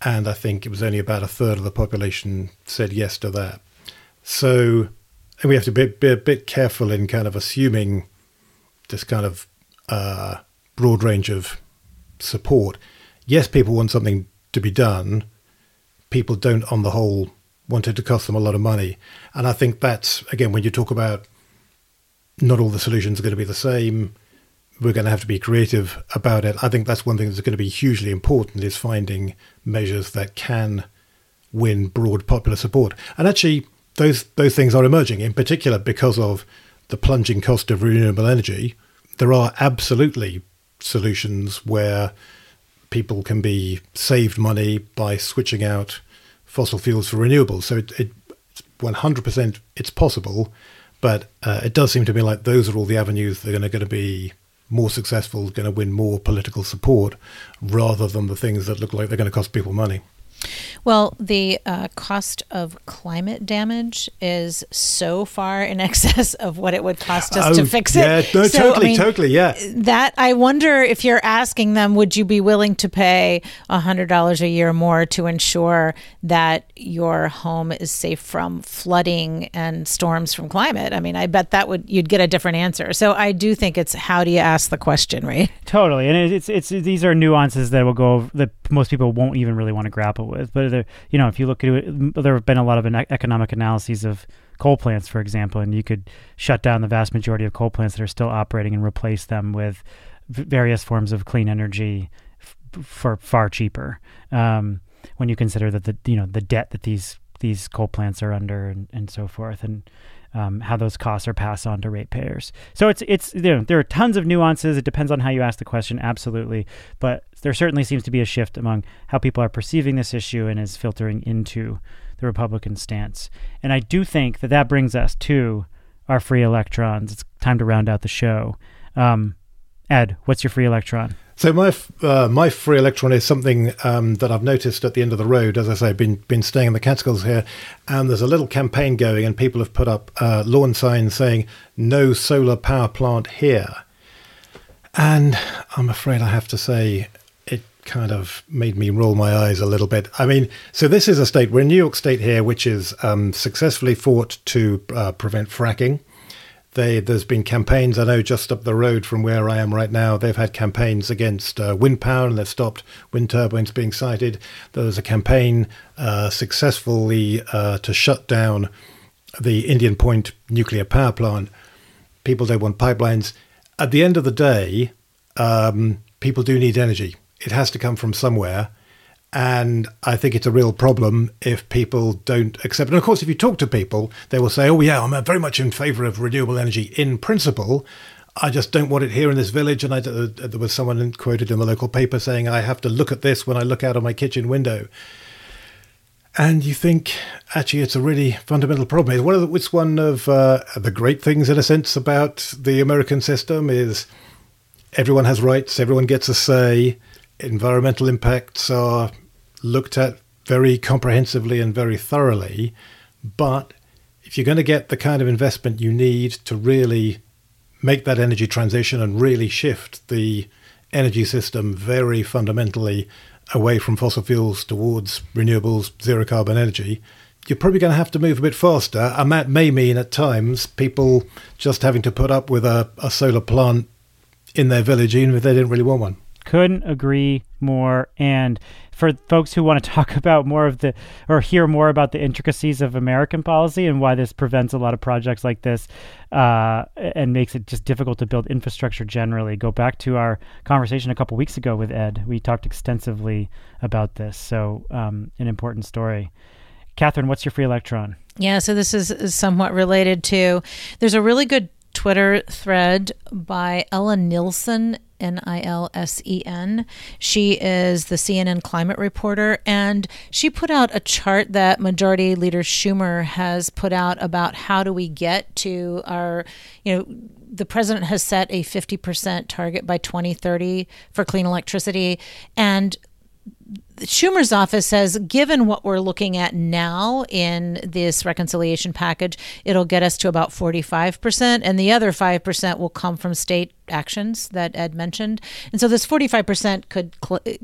And I think it was only about a third of the population said yes to that. So we have to be, be a bit careful in kind of assuming this kind of uh, broad range of support. Yes, people want something to be done. People don't, on the whole, wanted to cost them a lot of money. And I think that's, again, when you talk about not all the solutions are going to be the same, we're going to have to be creative about it. I think that's one thing that's going to be hugely important is finding measures that can win broad popular support. And actually, those those things are emerging, in particular because of the plunging cost of renewable energy. There are absolutely solutions where people can be saved money by switching out fossil fuels for renewables. So it, it 100% it's possible, but uh, it does seem to me like those are all the avenues that are going to be more successful, going to win more political support, rather than the things that look like they're going to cost people money. Well, the uh, cost of climate damage is so far in excess of what it would cost us oh, to fix yeah, it. No, so, totally, I mean, totally, yeah. That I wonder if you're asking them, would you be willing to pay hundred dollars a year more to ensure that your home is safe from flooding and storms from climate? I mean, I bet that would you'd get a different answer. So I do think it's how do you ask the question, right? Totally, and it's it's these are nuances that will go that most people won't even really want to grapple with. But there, you know, if you look at it, there have been a lot of economic analyses of coal plants, for example, and you could shut down the vast majority of coal plants that are still operating and replace them with various forms of clean energy f- for far cheaper. Um, when you consider that the you know the debt that these these coal plants are under and, and so forth, and um, how those costs are passed on to ratepayers. So it's it's you know, there are tons of nuances. It depends on how you ask the question, absolutely. But there certainly seems to be a shift among how people are perceiving this issue and is filtering into the Republican stance. And I do think that that brings us to our free electrons. It's time to round out the show. Um, Ed, what's your free electron? So my uh, my free electron is something um, that I've noticed at the end of the road. As I say, I've been been staying in the Catskills here, and there's a little campaign going, and people have put up uh, lawn signs saying "No solar power plant here." And I'm afraid I have to say, kind of made me roll my eyes a little bit. I mean, so this is a state we're in New York State here, which is um, successfully fought to uh, prevent fracking. They, there's been campaigns. I know just up the road from where I am right now, they've had campaigns against uh, wind power and they've stopped wind turbines being sited. There was a campaign uh, successfully uh, to shut down the Indian Point nuclear power plant. People don't want pipelines. At the end of the day, um, people do need energy. It has to come from somewhere. And I think it's a real problem if people don't accept. And of course, if you talk to people, they will say, "Oh, yeah, I'm very much in favour of renewable energy in principle. I just don't want it here in this village." And I, uh, there was someone quoted in the local paper saying, "I have to look at this when I look out of my kitchen window." And you think, actually, it's a really fundamental problem. It's one of the, it's one of uh, the great things, in a sense, about the American system is everyone has rights, everyone gets a say environmental impacts are looked at very comprehensively and very thoroughly. But if you're going to get the kind of investment you need to really make that energy transition and really shift the energy system very fundamentally away from fossil fuels towards renewables, zero carbon energy, you're probably going to have to move a bit faster. And that may mean at times people just having to put up with a, a solar plant in their village, even if they didn't really want one. Couldn't agree more. And for folks who want to talk about more of the or hear more about the intricacies of American policy and why this prevents a lot of projects like this uh, and makes it just difficult to build infrastructure generally, go back to our conversation a couple weeks ago with Ed. We talked extensively about this. So, um, an important story. Katherine, what's your free electron? Yeah, so this is somewhat related to. There's a really good Twitter thread by Ella Nilsen, N I L S E N. She is the CNN climate reporter, and she put out a chart that Majority Leader Schumer has put out about how do we get to our, you know, the president has set a 50% target by 2030 for clean electricity. And Schumer's office says, given what we're looking at now in this reconciliation package, it'll get us to about 45%, and the other 5% will come from state actions that Ed mentioned. And so this 45% could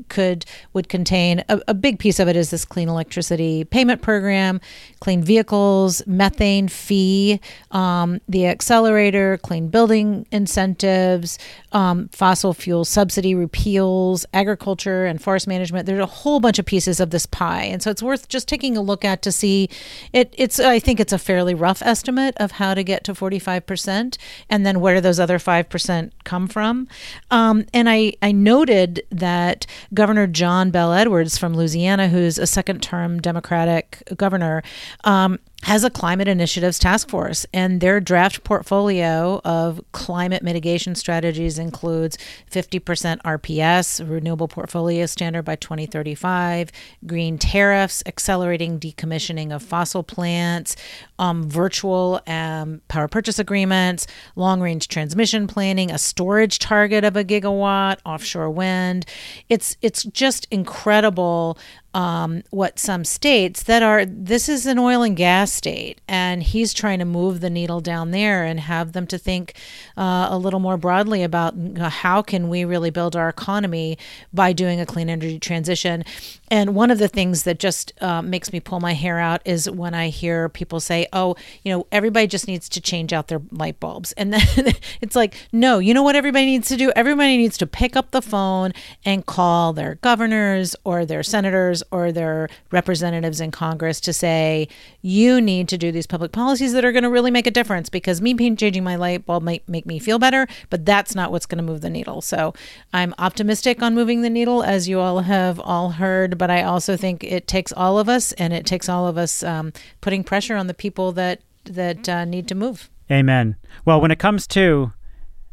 could would contain a, a, big piece of it is this clean electricity payment program, clean vehicles, methane fee, um, the accelerator, clean building incentives, um, fossil fuel subsidy repeals, agriculture and forest management. There's a whole bunch of pieces of this pie, and so it's worth just taking a look at to see. It, it's I think it's a fairly rough estimate of how to get to 45%, and then where do those other five percent come from. Um, and I, I noted that Governor John Bel Edwards from Louisiana, who's a second term Democratic governor, um, has a climate initiatives task force, and their draft portfolio of climate mitigation strategies includes 50% RPS, renewable portfolio standard by 2035, green tariffs, accelerating decommissioning of fossil plants, um, virtual um, power purchase agreements, long range transmission planning, a storage target of a gigawatt, offshore wind. It's it's just incredible um, what some states that are this is an oil and gas state and he's trying to move the needle down there and have them to think uh, a little more broadly about how can we really build our economy by doing a clean energy transition and one of the things that just uh, makes me pull my hair out is when i hear people say oh you know everybody just needs to change out their light bulbs and then it's like no you know what everybody needs to do everybody needs to pick up the phone and call their governors or their senators or their representatives in Congress to say, you need to do these public policies that are going to really make a difference because me changing my light bulb might make me feel better, but that's not what's going to move the needle. So I'm optimistic on moving the needle, as you all have all heard, but I also think it takes all of us and it takes all of us um, putting pressure on the people that, that uh, need to move. Amen. Well, when it comes to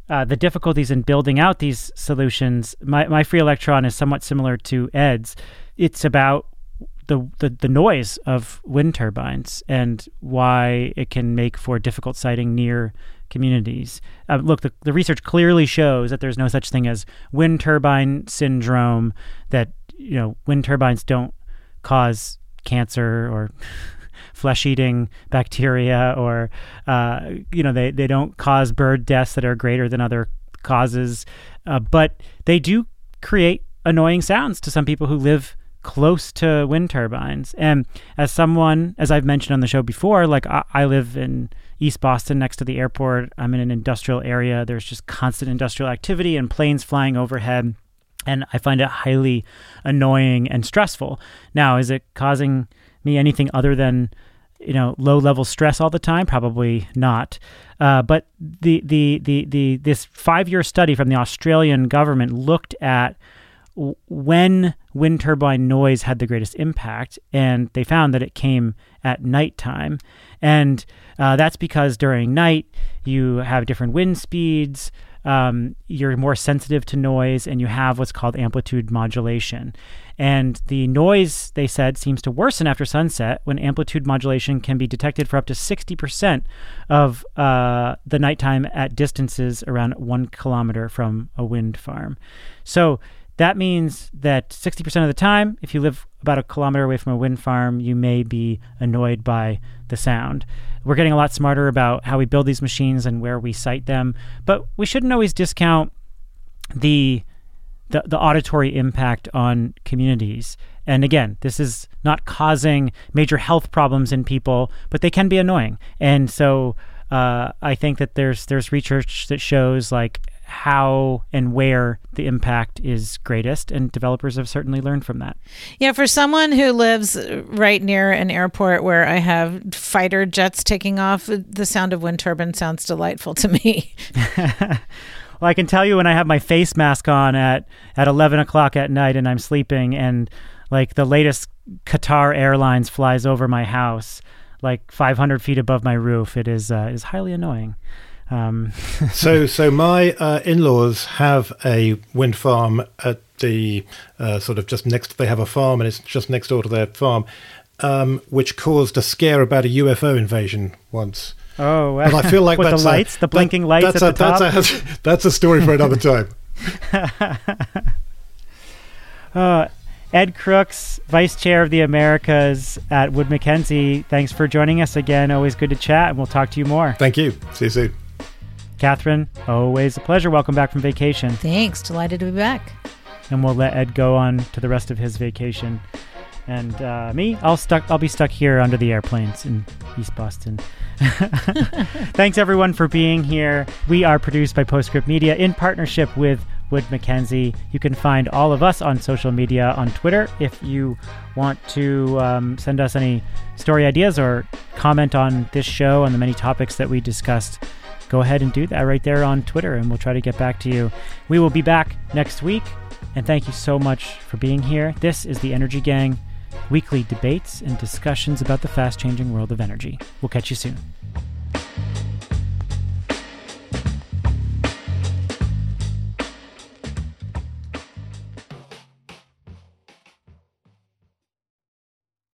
uh, the difficulties in building out these solutions, my, my free electron is somewhat similar to Ed's it's about the, the, the noise of wind turbines and why it can make for difficult siting near communities. Uh, look, the, the research clearly shows that there's no such thing as wind turbine syndrome, that, you know, wind turbines don't cause cancer or flesh eating bacteria or, uh, you know, they, they don't cause bird deaths that are greater than other causes. Uh, but they do create annoying sounds to some people who live close to wind turbines. And as someone, as I've mentioned on the show before, like I, I, live in East Boston next to the airport. I'm in an industrial area. There's just constant industrial activity and planes flying overhead. And I find it highly annoying and stressful. Now, is it causing me anything other than you know low level stress all the time probably not uh, but the, the the the this five year study from the australian government looked at when wind turbine noise had the greatest impact, and they found that it came at nighttime. And uh, that's because during night you have different wind speeds, um, you're more sensitive to noise, and you have what's called amplitude modulation. And the noise, they said, seems to worsen after sunset when amplitude modulation can be detected for up to 60% of uh, the nighttime at distances around one kilometer from a wind farm. So that means that 60% of the time, if you live about a kilometer away from a wind farm, you may be annoyed by the sound. We're getting a lot smarter about how we build these machines and where we site them, but we shouldn't always discount the the, the auditory impact on communities. And again, this is not causing major health problems in people, but they can be annoying. And so uh, I think that there's there's research that shows like how and where the impact is greatest, and developers have certainly learned from that. Yeah, for someone who lives right near an airport where I have fighter jets taking off, the sound of wind turbines sounds delightful to me. well, I can tell you when I have my face mask on at at eleven o'clock at night and I'm sleeping, and like the latest Qatar Airlines flies over my house, like 500 feet above my roof. It is uh, is highly annoying. Um, so, so my uh, in-laws have a wind farm at the uh, sort of just next. They have a farm, and it's just next door to their farm, um, which caused a scare about a UFO invasion once. Oh, and I feel like with that's the lights, a, the blinking lights that's at a, the top. That's a, that's a story for another time. uh, Ed Crooks, Vice Chair of the Americas at Wood Mackenzie, thanks for joining us again. Always good to chat, and we'll talk to you more. Thank you. See you soon. Katherine, always a pleasure. Welcome back from vacation. Thanks. Delighted to be back. And we'll let Ed go on to the rest of his vacation. And uh, me, I'll stuck. I'll be stuck here under the airplanes in East Boston. Thanks everyone for being here. We are produced by Postscript Media in partnership with Wood Mackenzie. You can find all of us on social media on Twitter if you want to um, send us any story ideas or comment on this show and the many topics that we discussed. Go ahead and do that right there on Twitter, and we'll try to get back to you. We will be back next week, and thank you so much for being here. This is the Energy Gang weekly debates and discussions about the fast changing world of energy. We'll catch you soon.